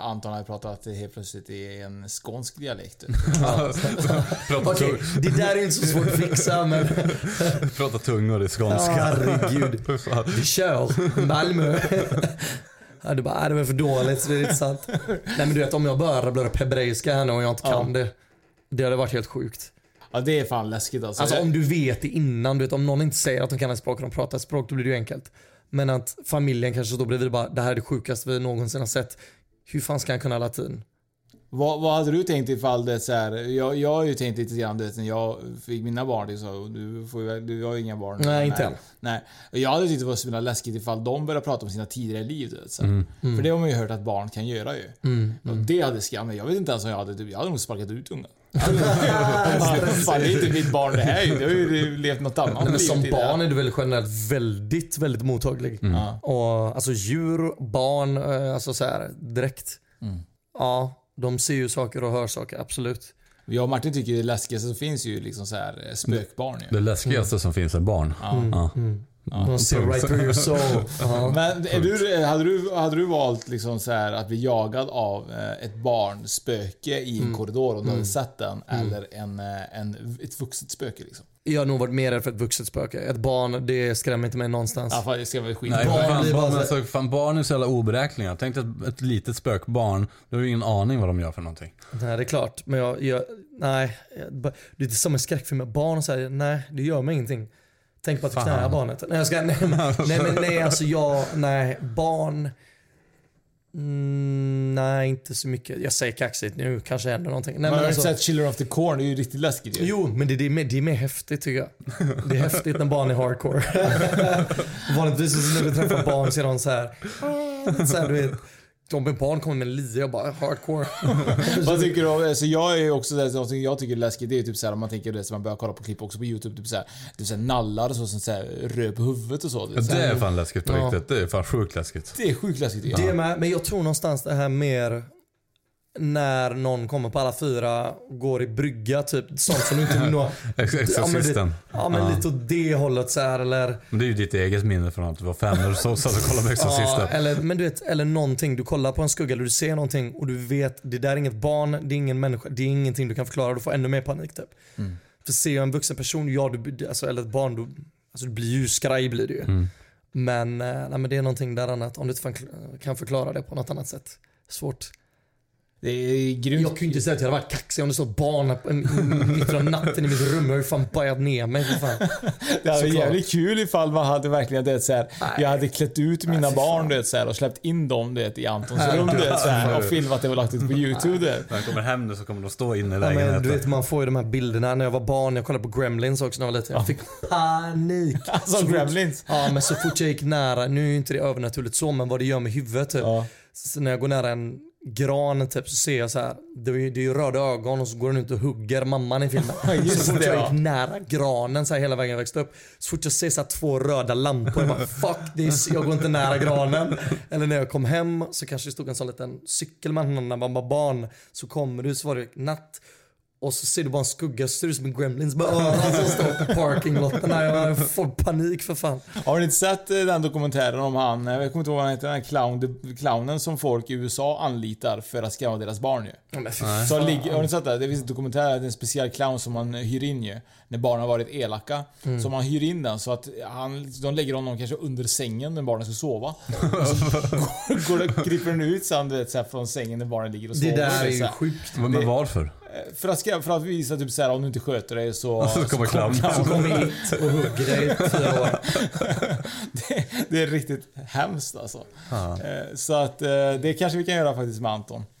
Anton hade pratat att det helt plötsligt är en skånsk dialekt. Okej, tung, det där är inte så svårt att fixa men prata tungor i Ja, skånska. herregud. Vi kör Malmö. Ja, du bara, "Ah, det var för dåligt så det är inte sant. Nej men du vet om jag börjar rabbla upp hebreiska här nu och jag inte kan det. Det hade varit helt sjukt. Ja, det är fan läskigt alltså. Alltså om du vet det innan, du vet om någon inte säger att de kan ett språk och de pratar ett språk, då blir det ju enkelt. Men att familjen kanske står bredvid och bara, det här är det sjukaste vi någonsin har sett. Hur fan ska han kunna latin? Vad, vad hade du tänkt ifall det så här, jag, jag har ju tänkt lite grann, du vet, när jag fick mina barn, det så, du, får du har ju inga barn. Nej, inte än. Nej. Jag hade tyckt det var så himla läskigt ifall de började prata om sina tidigare liv. Du vet, så. här. Mm. För det har man ju hört att barn kan göra ju. Och det hade skam Jag vet inte ens om jag hade, jag hade nog sparkat ut ungen. Fan, det är inte mitt barn det här ju. Det har ju levt något annat Nej, men som barn är du väl generellt väldigt, väldigt mottaglig. Ja. Och alltså djur, barn, eh, alltså så här direkt. Ja, de ser ju saker och hör saker, absolut. Jag och Martin tycker det läskigaste som finns ju liksom så här eh, spökbarn ju. Det läskigaste som finns är barn. Ja. De ser right through your soul. Ja. Men är du, hade, du, hade du valt liksom så här att bli jagad av eh, ett barn, spöke i en korridor och du hade sett den, eller en, eh, en, ett vuxet spöke liksom? Jag har nog varit mer rädd för ett vuxet spöke. Ett barn, det skrämmer inte mig någonstans. Ja, fan, det vara skit. Nej, Barn fan, barn, så- alltså, fan, barn är så jävla oberäkneliga. Tänk dig ett, ett litet spökbarn. Du har ju ingen aning vad de gör för någonting. Nej, det är klart. Men jag, jag nej. Jag, det är som en skräckfilm med barn och säger nej, det gör mig ingenting. Tänk på att du knäar barnet. Nej, jag ska, nej, men- nej, men nej, alltså jag, nej, barn. Mm, nej, inte så mycket. Jag säger kaxigt nu, kanske händer någonting. Nej, Man har men ju alltså, sett Children of the Corn, det är ju riktigt läskigt ju. Jo, men det, det, är mer, det är mer häftigt tycker jag. Det är häftigt när barn är hardcore. Vanligtvis så när du träffar barn så är de så här. "Ah", så här, du vet. Om ett barn kommer med en lia och bara hardcore. Vad tycker du om, alltså jag är ju också där, någonting jag tycker är läskigt, det är typ såhär om man tänker det, så man börjar kolla på klipp också på YouTube, typ såhär, typ såhär nallar och så, som såhär rör på huvudet och så. Ja, så det här. är fan läskigt på Ja. riktigt. Det är fan sjukt läskigt. det är sjukt läskigt tycker Det är med, men jag tror någonstans det här mer när någon kommer på alla fyra, går i brygga, typ sånt som du inte vill nå. Ex- Ja men, Exorcisten. ja, men Ja. lite åt det hållet så här eller... Men det är ju ditt eget minne från att du var fem när du så- satt och kollade på Ja, Exorcisten. eller, men du vet, eller någonting, du kollar på en skugga eller du ser någonting och du vet, det där är inget barn, det är ingen människa, det är ingenting du kan förklara, du får ännu mer panik typ. För ser jag en vuxen person, ja, du, alltså, eller ett barn, du, alltså, du blir ju skraj blir det ju. Men, eh, nej, men det är någonting där annat, om du inte kan förklara det på något annat sätt. Svårt. Det är grymt. Jag ju inte säga att jag hade varit kaxig om det stod barn mitt från natten i mitt rum. Jag har ju fan bajat ner mig fan. Det hade varit jävligt kul ifall man hade verkligen det så här, jag hade klätt ut mina barn det, så här, och släppt in dem det, i Antons rum det, så här, och filmat det och lagt ut på YouTube. Det. När han kommer hem nu så kommer de stå inne i Ja, lägenheten. du vet man får ju de här bilderna när jag var barn. Jag kollade på Gremlins också när jag var liten. Jag fick panik. Alltså Så fort- Gremlins. Ja men så fort jag gick nära, nu är ju inte det övernaturligt så men vad det gör med huvudet typ. Ja. Så när jag går nära en gran typ så ser jag så här. Det är ju, det är ju röda ögon och så går den ut och hugger mamman i filmen. så fort jag ja. gick nära granen så här hela vägen jag växte upp. Så fort jag ser så här två röda lampor, jag bara fuck this, jag går inte nära granen. Eller när jag kom hem så kanske det stod en sån liten cykel med när man var barn. Så kommer du så var det natt. Och så ser du bara en skugga, så ser ut som en gremlins. Bara, "Åh", som står på parkinglotten. Jag får panik för fan. Har ni inte sett eh, den dokumentären om han, jag kommer inte ihåg vad han heter, den här clown, clownen som folk i USA anlitar för att skrämma deras barn ju. Så ligger, har ni sett det? Det finns en dokumentär, det är en speciell clown som man hyr in ju. När barnen har varit elaka. Mm. Så man hyr in den så att han, de lägger honom kanske under sängen när barnen ska sova. Och så går, går det, kryper den ut sen du vet, så här, från sängen när barnen ligger och sover. Det där är så ju sjukt. Men, men varför? För att, för att visa typ såhär, om du inte sköter dig så... Så kommer clown. Så kommer hit och hugger dig i fyra år. det, det är riktigt hemskt alltså. Eh, Så att eh, det kanske vi kan göra faktiskt med Anton.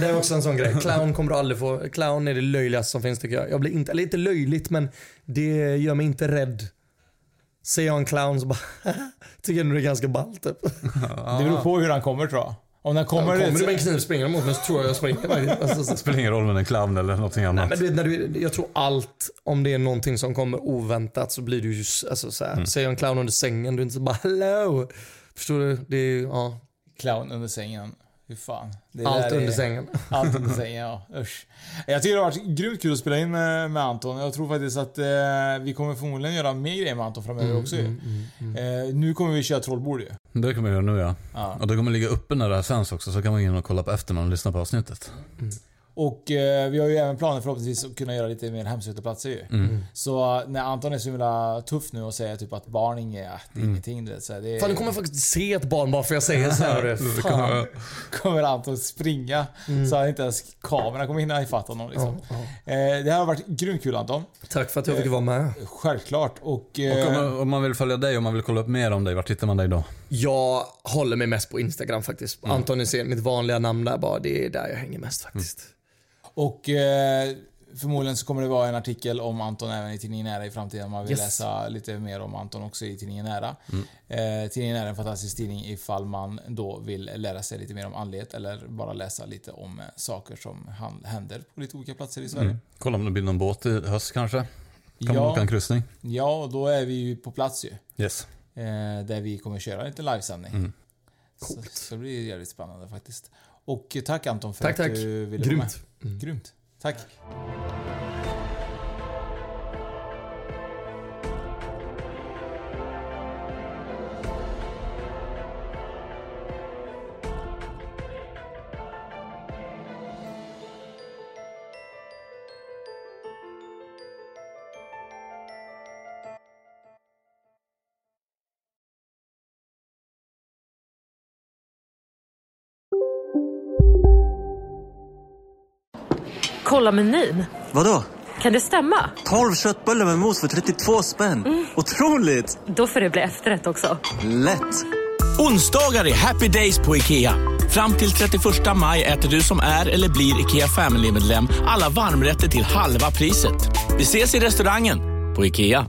Det är också en sån grej. Clown kommer du aldrig få. Clown är det löjligaste som finns tycker jag. Jag blir inte, eller inte löjligt men det gör mig inte rädd. Ser jag en clown så bara tycker jag nog det är ganska ballt typ. Det beror på hur han kommer tror jag. Om den kommer... Kommer du med en kniv och springer mot mig så tror jag jag springer. Alltså, så- Det spelar ingen roll med en clown eller någonting Nej, annat. men du vet, när du, jag tror allt, om det är någonting som kommer oväntat så blir du ju, alltså så här, Mm. ser jag en clown under sängen, du är inte så bara hello. Förstår du? Det är ju, ja, Clown under sängen. Hur fan. Det allt där är- under sängen. Allt under sängen, ja. Usch. Jag tycker det har varit grymt kul att spela in med, med Anton. Jag tror faktiskt att eh, vi kommer förmodligen göra mer grejer med Anton framöver Mm, också ju. Eh, nu kommer vi köra trollbord ju. Det kommer vi göra nu ja. Ja. Och det kommer ligga uppe när det här sänds också så kan man gå in och kolla på efter man lyssnar på avsnittet. Och eh, vi har ju även planer förhoppningsvis att kunna göra lite mer hemsökta platser ju. Mm. Så eh, när Anton är så himla tuff nu och säger typ att barn är inget, ja, det är ingenting. Du vet, så här, det, Fan du kommer faktiskt se ett barn bara för jag säger så här. Fan. kommer Anton springa så att inte ens kameran kommer hinna ifatt honom. Liksom. Ja, Eh, det här har varit grymt kul Anton. Tack för att jag fick vara med. Självklart. Och, Och eh, om, man- om man vill följa dig, om man vill kolla upp mer om dig, vart hittar man dig då? Jag håller mig mest på Instagram faktiskt. Anton Hysén, mitt vanliga namn där bara. Det är där jag hänger mest faktiskt. Och eh, förmodligen så kommer det vara en artikel om Anton även i Tidningen Nära i framtiden. Om man vill Yes. läsa lite mer om Anton också i Tidningen Nära. Eh, tidningen Nära är en fantastisk tidning ifall man då vill lära sig lite mer om andlighet eller bara läsa lite om eh, saker som han, händer på lite olika platser i Sverige. Mm. Kolla om det blir någon båt i höst kanske? Kan man Ja. åka en kryssning? Ja, och då är vi ju på plats ju. Yes. Eh, där vi kommer köra lite livesändning. Mm. Så, så det blir jävligt spännande faktiskt. Och tack Anton för Tack, att tack. du ville Grymt. vara med. Grymt. Tack. Kolla menyn. Vadå? Kan det stämma? 12 köttbullar med mos för 32 spänn. Otroligt! Då får det bli efterrätt också. Lätt! Onsdagar är happy days på IKEA. Fram till 31 maj äter du som är eller blir IKEA Family-medlem alla varmrätter till halva priset. Vi ses i restaurangen på IKEA.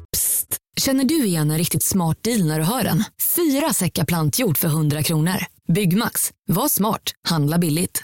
Känner du igen en riktigt smart deal när du hör den? Fyra säckar plantjord för 100 kronor. Byggmax. Var smart. Handla billigt.